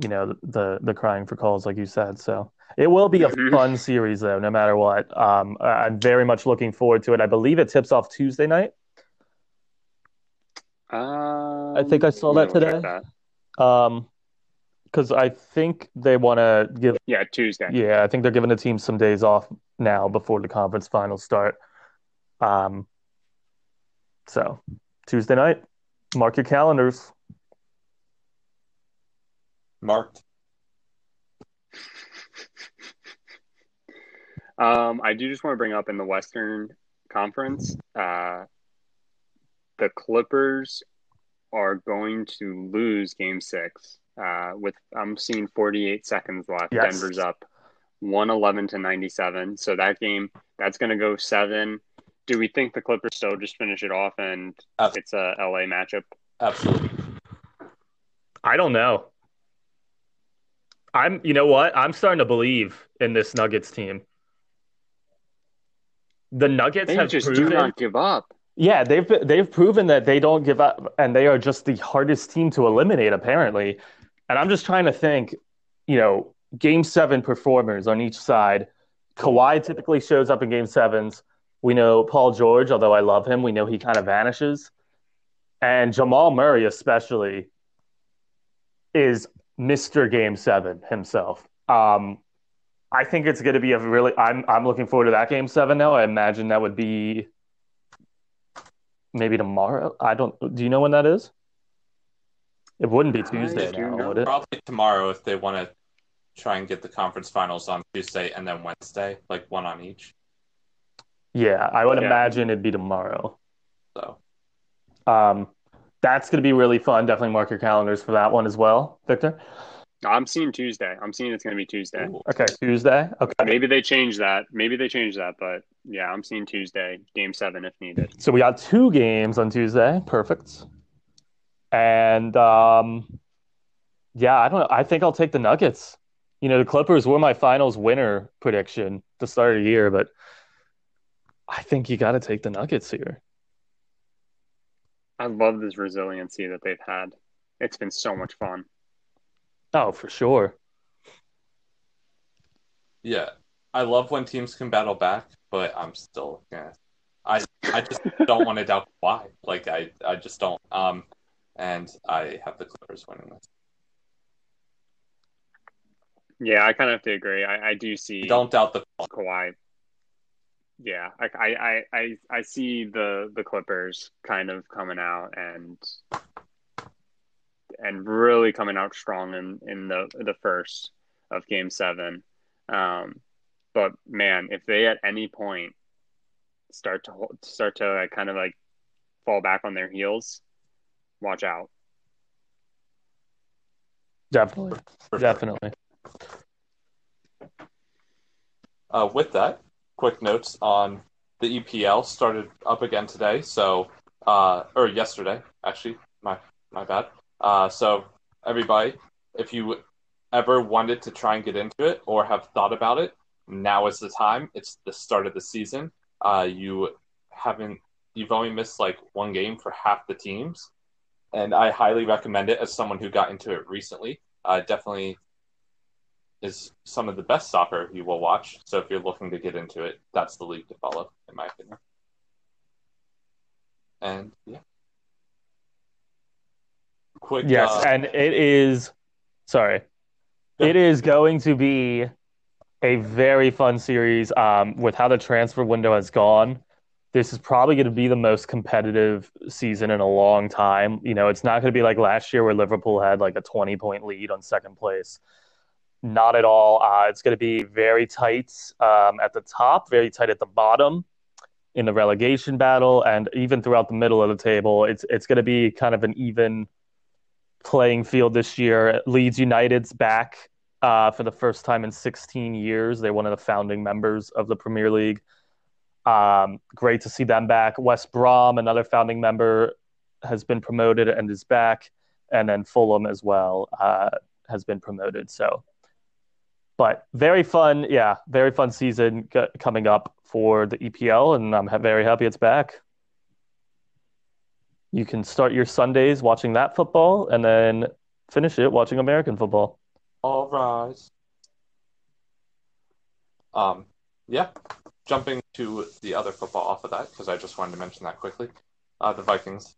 you know the the crying for calls like you said. So it will be a mm-hmm. fun series though, no matter what. Um, I'm very much looking forward to it. I believe it tips off Tuesday night. Um, I think I saw that today. That. Um, because I think they want to give. Yeah, Tuesday. Yeah, I think they're giving the team some days off now before the conference finals start. Um, so Tuesday night, mark your calendars. Marked. um, I do just want to bring up in the Western Conference, uh, the Clippers are going to lose Game Six uh, with I'm seeing 48 seconds left. Yes. Denver's up 111 to 97. So that game, that's going to go seven. Do we think the Clippers still just finish it off and it's a LA matchup? Absolutely. I don't know. I'm, you know what? I'm starting to believe in this Nuggets team. The Nuggets they have just proven, do not give up. Yeah, they've they've proven that they don't give up, and they are just the hardest team to eliminate. Apparently, and I'm just trying to think, you know, game seven performers on each side. Kawhi typically shows up in game sevens. We know Paul George, although I love him, we know he kind of vanishes. And Jamal Murray, especially, is Mr. Game Seven himself. Um, I think it's going to be a really. I'm I'm looking forward to that game seven now. I imagine that would be maybe tomorrow. I don't. Do you know when that is? It wouldn't be Tuesday now, would it? Probably tomorrow if they want to try and get the conference finals on Tuesday and then Wednesday, like one on each. Yeah, I would yeah. imagine it'd be tomorrow. So, um, that's going to be really fun. Definitely mark your calendars for that one as well, Victor. I'm seeing Tuesday. I'm seeing it's going to be Tuesday. Ooh. Okay, Tuesday. Okay. Maybe they change that. Maybe they change that, but yeah, I'm seeing Tuesday, game seven if needed. So we got two games on Tuesday. Perfect. And um, yeah, I don't know. I think I'll take the Nuggets. You know, the Clippers were my finals winner prediction to start of the year, but I think you got to take the Nuggets here. I love this resiliency that they've had. It's been so much fun. Oh, for sure. Yeah, I love when teams can battle back, but I'm still yeah. I I just don't want to doubt why. Like I I just don't. Um, and I have the Clippers winning this. Yeah, I kind of have to agree. I, I do see Don't doubt the Kawhi. Yeah, I, I, I, I, see the the Clippers kind of coming out and and really coming out strong in, in the the first of Game Seven. Um, but man, if they at any point start to start to like, kind of like fall back on their heels, watch out. Definitely. for sure. Definitely. Uh, with that, quick notes on the EPL started up again today. So, uh, or yesterday, actually. My my bad. Uh, so everybody, if you ever wanted to try and get into it or have thought about it, now is the time. It's the start of the season. Uh, you haven't, you've only missed like one game for half the teams, and I highly recommend it as someone who got into it recently. Uh, definitely is some of the best soccer you will watch. So if you're looking to get into it, that's the league to follow, in my opinion. And yeah. Quick. Yes, uh, and it is. Sorry, Yeah. it is going to be a very fun series. Um, with how the transfer window has gone, this is probably going to be the most competitive season in a long time. You know, it's not going to be like last year where Liverpool had like a twenty point lead on second place. Not at all. Uh, it's going to be very tight um, at the top, very tight at the bottom in the relegation battle, and even throughout the middle of the table. It's it's going to be kind of an even playing field this year. Leeds United's back uh, for the first time in 16 years. They're one of the founding members of the Premier League. Um, great to see them back. West Brom, another founding member, has been promoted and is back, and then Fulham as well uh, has been promoted. So, but very fun, yeah, very fun season coming up for the EPL, and I'm very happy it's back. You can start your Sundays watching that football, and then finish it watching American football. All rise. Um, yeah. Jumping to the other football off of that because I just wanted to mention that quickly. Uh, the Vikings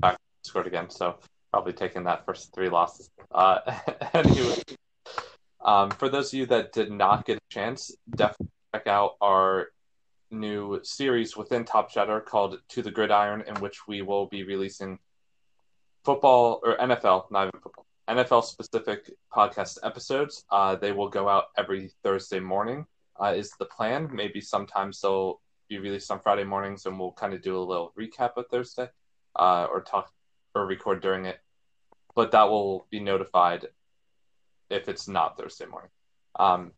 back scored again, so probably taking that first three losses. Uh, anyway, um, for those of you that did not get a chance, definitely check out our new series within Top Cheddar called To the Gridiron, in which we will be releasing football or NFL, not even football, NFL specific podcast episodes. Uh, they will go out every Thursday morning, uh, is the plan. Maybe sometimes they'll be released on Friday mornings and we'll kind of do a little recap of Thursday uh, or talk or record during it. But that will be notified if it's not Thursday morning. Um,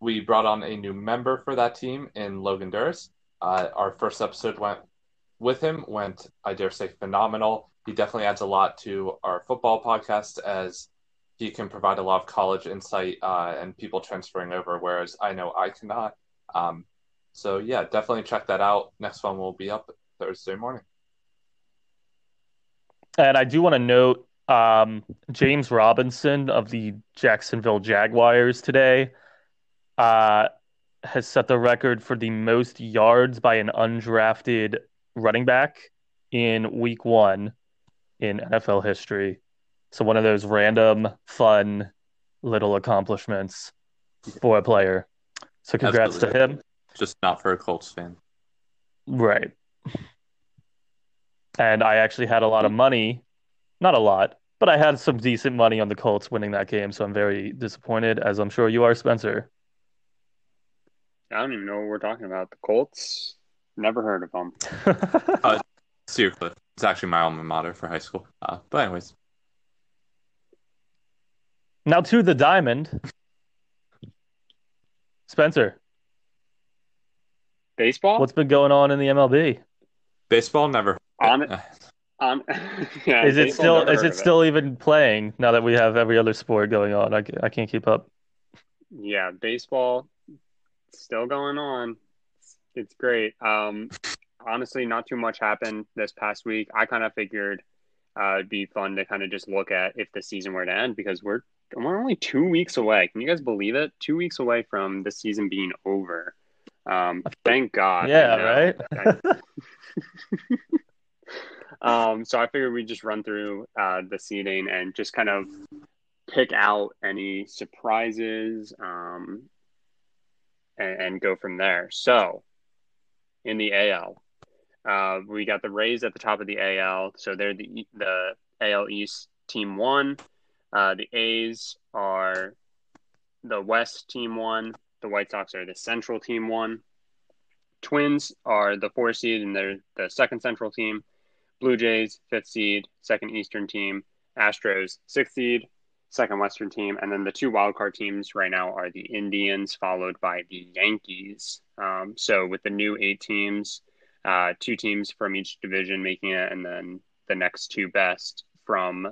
we brought on a new member for that team in Logan Duras. Uh, our first episode went with him, went, I dare say, phenomenal he definitely adds a lot to our football podcast as he can provide a lot of college insight uh, and people transferring over, whereas I know I cannot. Um, so yeah, definitely check that out. Next one will be up Thursday morning. And I do want to note um, James Robinson of the Jacksonville Jaguars today uh, has set the record for the most yards by an undrafted running back in week one in NFL history. So one of those random, fun little accomplishments for a player. So congrats to him. Just not for a Colts fan. Right. And I actually had a lot of money. Not a lot, but I had some decent money on the Colts winning that game. So I'm very disappointed, as I'm sure you are, Spencer. I don't even know what we're talking about. The Colts. Never heard of them. Cedar Cliff. It's actually my alma mater for high school. Uh, but anyways, Now to the diamond. Spencer, Baseball? what's been going on in the MLB? Baseball never. On on yeah, Is it still is it of still even playing now that we have every other sport going on? I, I can't keep up. Yeah, baseball still going on. It's, it's great. Um, honestly, not too much happened this past week. I kind of figured uh, it'd be fun to kind of just look at if the season were to end because we're we're only two weeks away. Can you guys believe it? Two weeks away from the season being over. Um, thank God. yeah, right. Um, so I figured we'd just run through uh, the seeding and just kind of pick out any surprises um, and, and go from there. So in the AL, uh, we got the Rays at the top of the AL. So they're the the AL East team one. Uh, the A's are the West team one. The White Sox are the Central team one. Twins are the four seed and they're the second Central team. Blue Jays, fifth seed, second Eastern team. Astros, sixth seed, second Western team. And then the two wildcard teams right now are the Indians, followed by the Yankees. Um, so with the new eight teams, uh, two teams from each division making it, and then the next two best from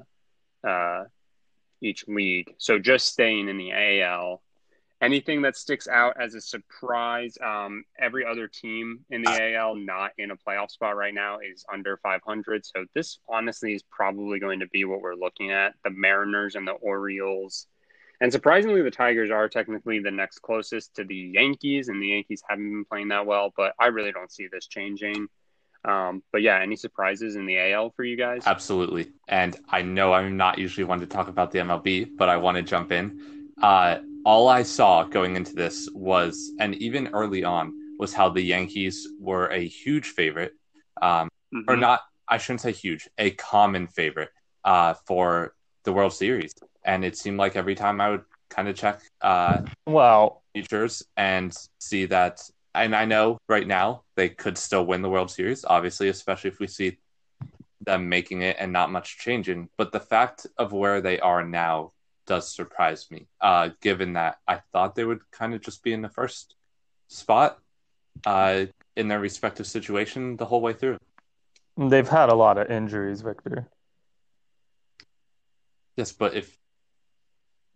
uh, each league. So just staying in the AL. Anything that sticks out as a surprise, um, every other team in the AL not in a playoff spot right now is under 500. So this honestly is probably going to be what we're looking at. The Mariners and the Orioles. And surprisingly, the Tigers are technically the next closest to the Yankees, and the Yankees haven't been playing that well, but I really don't see this changing. Um, but yeah, any surprises in the AL for you guys? Absolutely. And I know I'm not usually one to talk about the MLB, but I want to jump in. Uh, all I saw going into this was, and even early on, was how the Yankees were a huge favorite, um, or Mhm. not, I shouldn't say huge, a common favorite uh, for the World Series. And it seemed like every time I would kind of check uh, Wow. features and see that. And I know right now they could still win the World Series, obviously, especially if we see them making it and not much changing. But the fact of where they are now does surprise me, uh, given that I thought they would kind of just be in the first spot uh, in their respective situation the whole way through. They've had a lot of injuries, Victor. Yes, but if,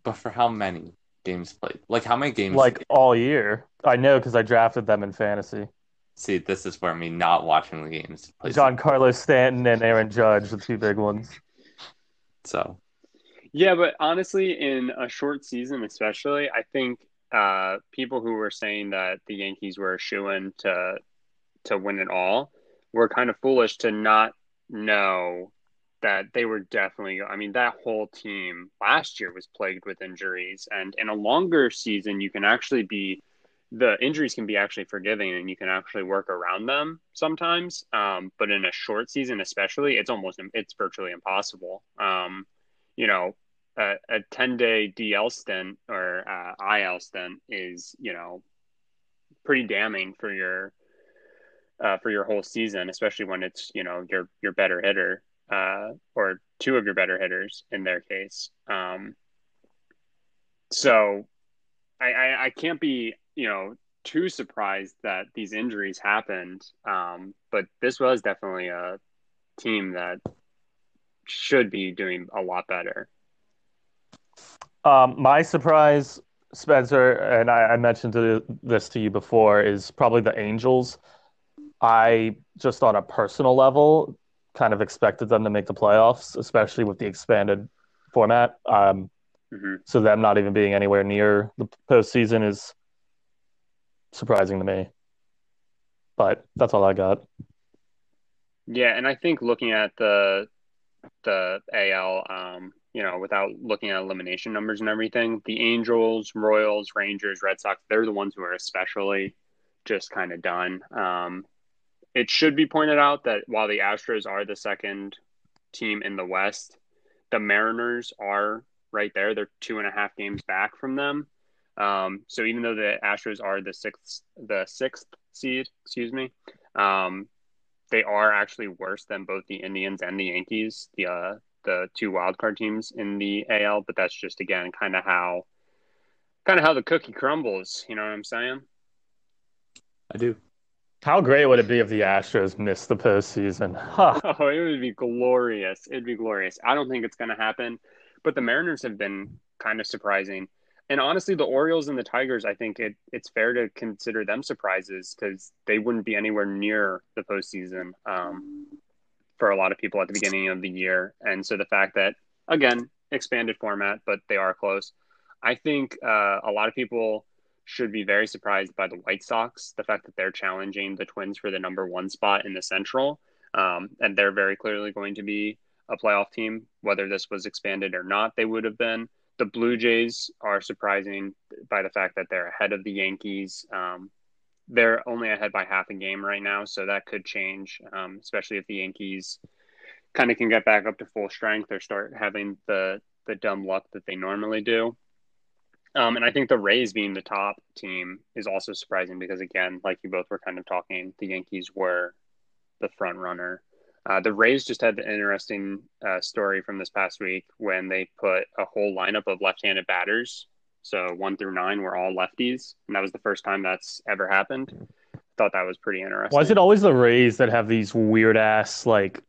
but for how many games played? Like how many games? Like all year. I know because I drafted them in fantasy. see, this is where me not watching the games. plays Giancarlo Stanton and Aaron Judge, the two big ones. So Yeah, but honestly, in a short season, especially, I think uh, people who were saying that the Yankees were a shoe in to to win it all were kind of foolish to not know that they were definitely. I mean, that whole team last year was plagued with injuries, and in a longer season, you can actually be the injuries can be actually forgiving, and you can actually work around them sometimes. Um, but in a short season, especially, it's almost it's virtually impossible. Um, you know, a, a 10 day DL stint or uh, IL stint is, you know, pretty damning for your uh, for your whole season, especially when it's, you know, your your better hitter uh, or two of your better hitters in their case. Um, so I, I, I can't be, you know, too surprised that these injuries happened. Um, but this was definitely a team that should be doing a lot better. Um, my surprise, Spencer, and I, I mentioned this to you before, is probably the Angels. I just on a personal level kind of expected them to make the playoffs, especially with the expanded format. Um, Mhm. so them not even being anywhere near the postseason is surprising to me. But that's all I got. Yeah, and I think looking at the the AL, um, you know, without looking at elimination numbers and everything, the Angels, Royals, Rangers, Red Sox, they're the ones who are especially just kind of done. Um, it should be pointed out that while the Astros are the second team in the West, the Mariners are right there. They're two and a half games back from them. Um, so even though the Astros are the sixth, the sixth seed, excuse me, um, they are actually worse than both the Indians and the Yankees. The uh, the two wildcard teams in the AL, but that's just again kind of how kind of how the cookie crumbles. You know what I'm saying? I do. How great would it be if the Astros missed the postseason? Huh. Oh, it would be glorious. It'd be glorious. I don't think it's going to happen, but the Mariners have been kind of surprising. And honestly, the Orioles and the Tigers, I think it, it's fair to consider them surprises because they wouldn't be anywhere near the postseason um, for a lot of people at the beginning of the year. And so the fact that, again, expanded format, but they are close. I think uh, a lot of people should be very surprised by the White Sox, the fact that they're challenging the Twins for the number one spot in the Central. Um, and they're very clearly going to be a playoff team, whether this was expanded or not, they would have been. The Blue Jays are surprising by the fact that they're ahead of the Yankees. Um, they're only ahead by half a game right now, so that could change, um, especially if the Yankees kind of can get back up to full strength or start having the the dumb luck that they normally do. Um, and I think the Rays being the top team is also surprising because, again, like you both were kind of talking, the Yankees were the front runner. Uh, the Rays just had an interesting uh, story from this past week when they put a whole lineup of left-handed batters. So one through nine were all lefties, and that was the first time that's ever happened. I thought that was pretty interesting. Why is it always the Rays that have these weird ass like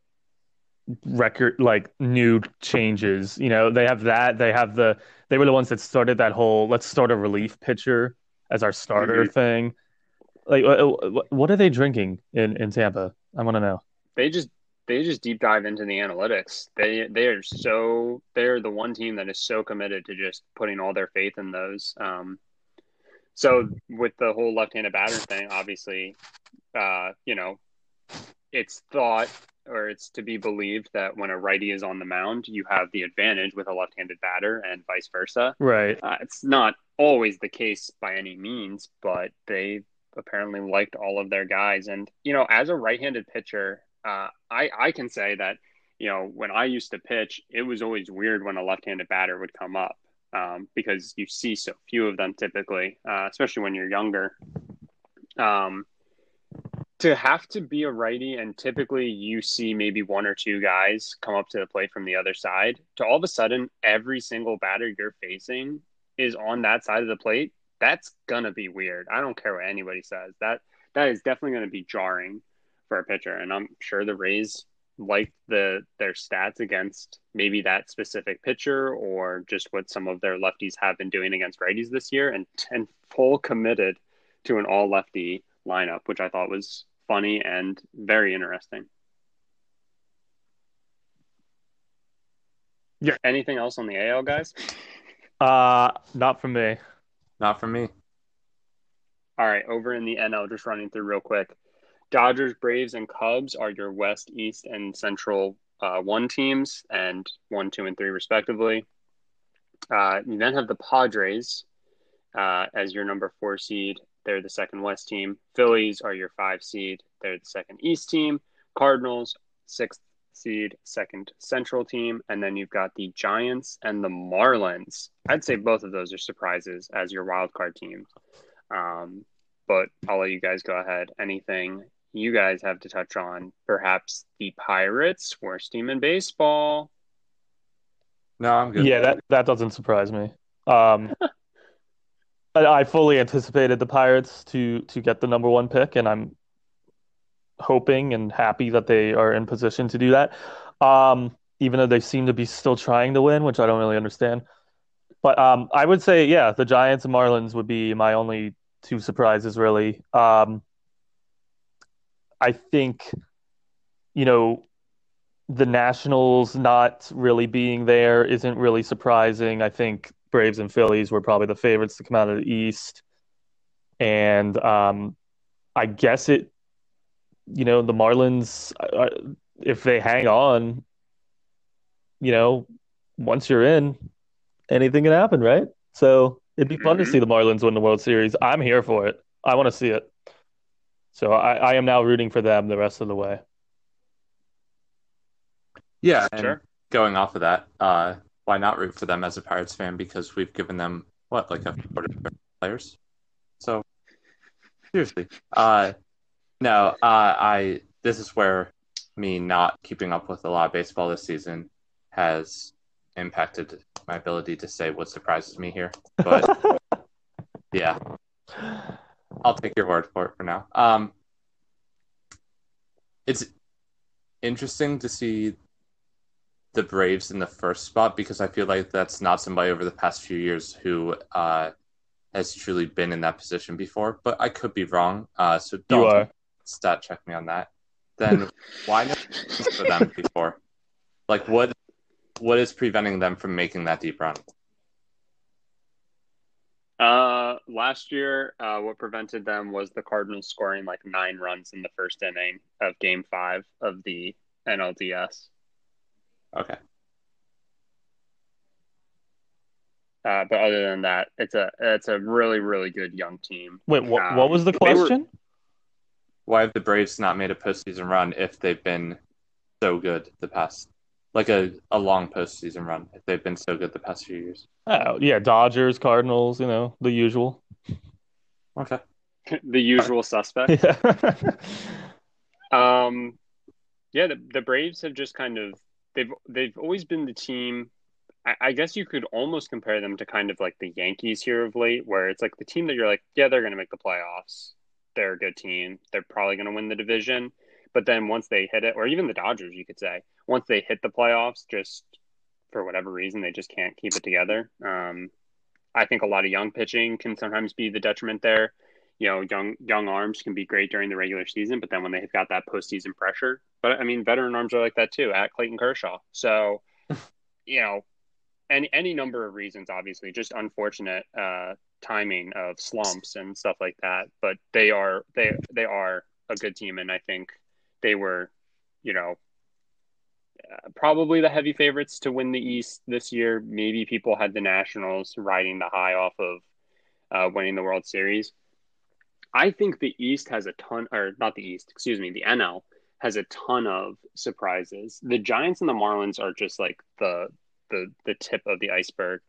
record like new changes? You know, they have that. They have the they were the ones that started that whole let's start a relief pitcher as our starter mm-hmm. thing. Like, what are they drinking in in Tampa? I want to know. They just they just deep dive into the analytics. They they are so they're the one team that is so committed to just putting all their faith in those. Um, so with the whole left-handed batter thing, obviously, uh, you know, it's thought or it's to be believed that when a righty is on the mound, you have the advantage with a left-handed batter and vice versa. Right. Uh, it's not always the case by any means, but they apparently liked all of their guys. And you know, as a right-handed pitcher, uh, I I can say that you know when I used to pitch, it was always weird when a left-handed batter would come up um, because you see so few of them typically, uh, especially when you're younger. Um, to have to be a righty and typically you see maybe one or two guys come up to the plate from the other side to all of a sudden every single batter you're facing is on that side of the plate that's gonna be weird. I don't care what anybody says. That that is definitely to be jarring for a pitcher and i'm sure the rays like the their stats against maybe that specific pitcher or just what some of their lefties have been doing against righties this year and and full committed to an all lefty lineup, which I thought was funny and very interesting. Yeah. Anything else on the AL guys? Uh, not for me. Not for me. All right, over in the NL, just running through real quick. Dodgers, Braves, and Cubs are your West, East, and Central uh, one teams, and one, two, and three, respectively. Uh, you then have the Padres uh, as your number four seed, they're the second West team. Phillies are your five seed. They're the second East team. Cardinals, sixth seed, second Central team. And then you've got the Giants and the Marlins. I'd say both of those are surprises as your wild card teams. Um, but I'll let you guys go ahead. Anything you guys have to touch on? Perhaps the Pirates, worst team in baseball. No, I'm good. Yeah, that, that doesn't surprise me. Um, I fully anticipated the Pirates to to get the number one pick, and I'm hoping and happy that they are in position to do that. Um, even though they seem to be still trying to win, which I don't really understand. But um, I would say, yeah, the Giants and Marlins would be my only two surprises, really. Um, I think, you know, the Nationals not really being there isn't really surprising. I think Braves and Phillies were probably the favorites to come out of the East. And um, I guess it, you know, the Marlins, uh, if they hang on, you know, once you're in, anything can happen, right? So it'd be fun mm-hmm. to see the Marlins win the World Series. I'm here for it. I want to see it. So I, I am now rooting for them the rest of the way. Yeah, sure. Going off of that, uh, why not root for them as a Pirates fan? Because we've given them what like a quarter players. So seriously, uh, no, uh, I this is where me not keeping up with a lot of baseball this season has impacted my ability to say what surprises me here. But yeah, I'll take your word for it for now. Um, it's interesting to see the Braves in the first spot because I feel like that's not somebody over the past few years who uh, has truly been in that position before. But I could be wrong. Uh, so don't stat check me on that. Then why not for them before? Like what what is preventing them from making that deep run? Uh, last year, uh, what prevented them was the Cardinals scoring like nine runs in the first inning of Game Five of the NLDS. Okay. Uh, but other than that, it's a it's a really really good young team. Wait, what, um, what was the question? Were, why have the Braves not made a postseason run if they've been so good the past like a, a long postseason run if they've been so good the past few years. Oh yeah, Dodgers, Cardinals, you know the usual. Okay. the usual suspect. Yeah. um, yeah, the the Braves have just kind of they've they've always been the team. I, I guess you could almost compare them to kind of like the Yankees here of late, where it's like the team that you're like, yeah, they're going to make the playoffs. They're a good team. They're probably going to win the division but then once they hit it, or even the Dodgers, you could say, once they hit the playoffs, just for whatever reason, they just can't keep it together. Um, I think a lot of young pitching can sometimes be the detriment there. You know, young young arms can be great during the regular season, but then when they've got that postseason pressure, but I mean, veteran arms are like that too. At Clayton Kershaw, so you know, any any number of reasons, obviously, just unfortunate uh, timing of slumps and stuff like that. But they are they they are a good team, and I think they were, you know, uh, probably the heavy favorites to win the East this year. Maybe people had the Nationals riding the high off of uh, winning the World Series. I think the East has a ton, or not the East, excuse me, the NL has a ton of surprises. The Giants and the Marlins are just like the the the tip of the iceberg,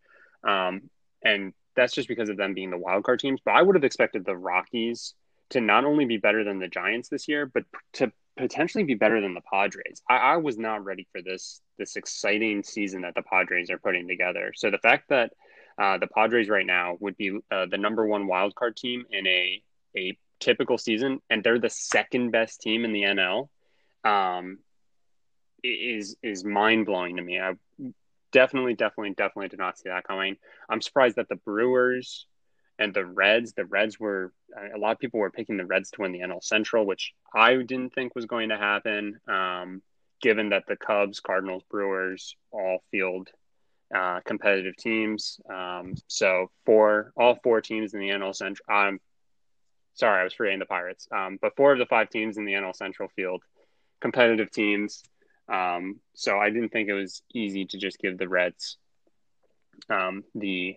um, and that's just because of them being the wild card teams. But I would have expected the Rockies to not only be better than the Giants this year, but to potentially be better than the Padres. I, I, was not ready for this this exciting season that the Padres are putting together. So the fact that uh, the Padres right now would be uh, the number one wild card team in a a typical season, and they're the second best team in the NL, um, is is mind blowing to me. I definitely, definitely, definitely did not see that coming. I'm surprised that the Brewers and the Reds. The Reds were a lot of people were picking the Reds to win the NL Central, which I didn't think was going to happen. Um, given that the Cubs, Cardinals, Brewers all field uh, competitive teams, um, so for all four teams in the NL Central, I'm sorry, I was forgetting the Pirates, um, but four of the five teams in the NL Central field competitive teams. Um, so I didn't think it was easy to just give the Reds um, the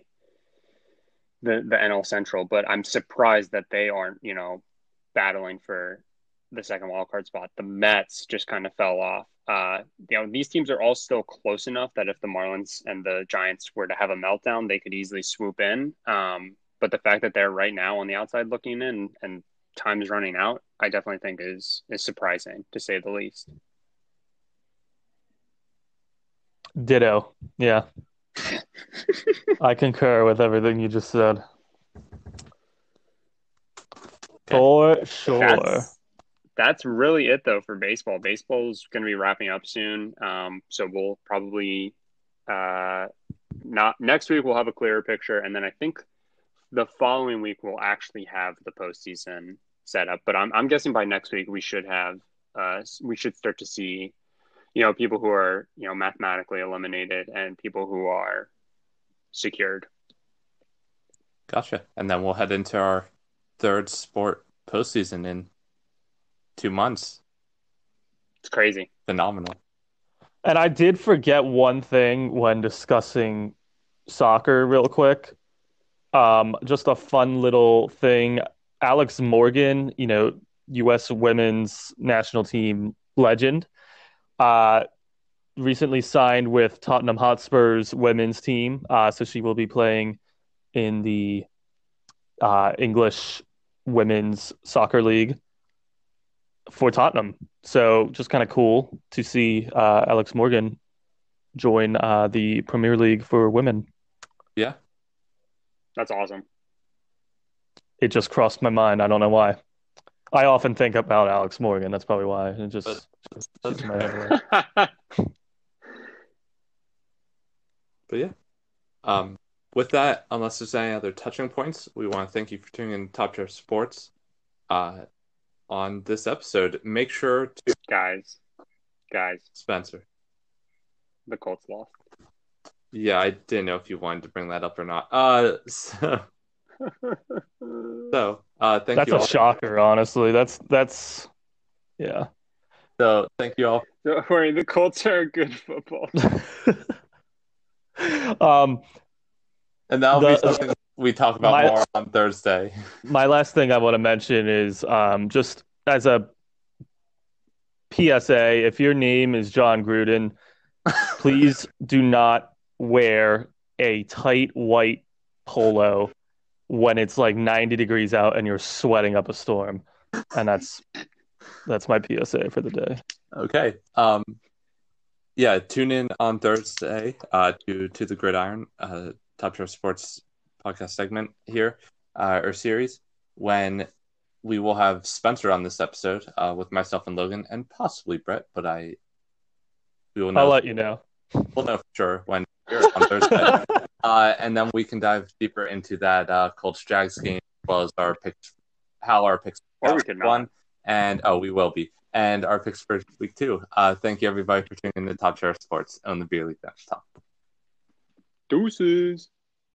the the NL Central, but I'm surprised that they aren't, you know, battling for the second wild card spot. The Mets just kind of fell off. Uh, you know, these teams are all still close enough that if the Marlins and the Giants were to have a meltdown, they could easily swoop in. Um, but the fact that they're right now on the outside looking in and time is running out, I definitely think is is surprising to say the least. Ditto. Yeah. I concur with everything you just said. For sure. That's, that's, really it, though, for baseball. Baseball's going to be wrapping up soon. Um, so we'll probably uh, not next week. We'll have a clearer picture, and then I think the following week we'll actually have the postseason set up. But I'm I'm guessing by next week we should have uh, we should start to see you know, people who are, you know, mathematically eliminated and people who are secured. Gotcha. And then we'll head into our third sport postseason in two months. It's crazy. Phenomenal. And I did forget one thing when discussing soccer, real quick. Um, just a fun little thing. Alex Morgan, you know, U.S. women's national team legend, uh, recently signed with Tottenham Hotspur's women's team. Uh, so she will be playing in the uh, English Women's Soccer League for Tottenham. So just kind of cool to see uh, Alex Morgan join uh, the Premier League for women. Yeah. That's awesome. It just crossed my mind. I don't know why. I often think about Alex Morgan. That's probably why. It just, But- just my head. But yeah. Um, with that, unless there's any other touching points, we want to thank you for tuning in to Top Tier Sports uh, on this episode. Make sure to guys, guys, Spencer. the Colts lost. Yeah, I didn't know if you wanted to bring that up or not. Uh, so, so uh, thank That's you That's a all. shocker, honestly. That's that's yeah. So thank you all. Don't worry, the Colts are a good football. um, And that'll The- be something we talk about My- more on Thursday. my last thing I want to mention is um, just as a PSA, if your name is Jon Gruden, please do not wear a tight white polo when it's like 90 degrees out and you're sweating up a storm. And that's that's my PSA for the day. Okay. Um, yeah, tune in on Thursday uh, to to the Gridiron uh, Top Tier Sports podcast segment here uh, or series when we will have Spencer on this episode uh, with myself and Logan and possibly Brett, but I we will know I'll let you know. we'll know for sure when here on Thursday. uh, and then we can dive deeper into that uh, Colts Jags game as well as our picks, how our picks Or we could not. one, and oh, we will be, and our picks for week two. Uh, thank you everybody for tuning in to Top Tier Sports on the Beer League Top. Deuces.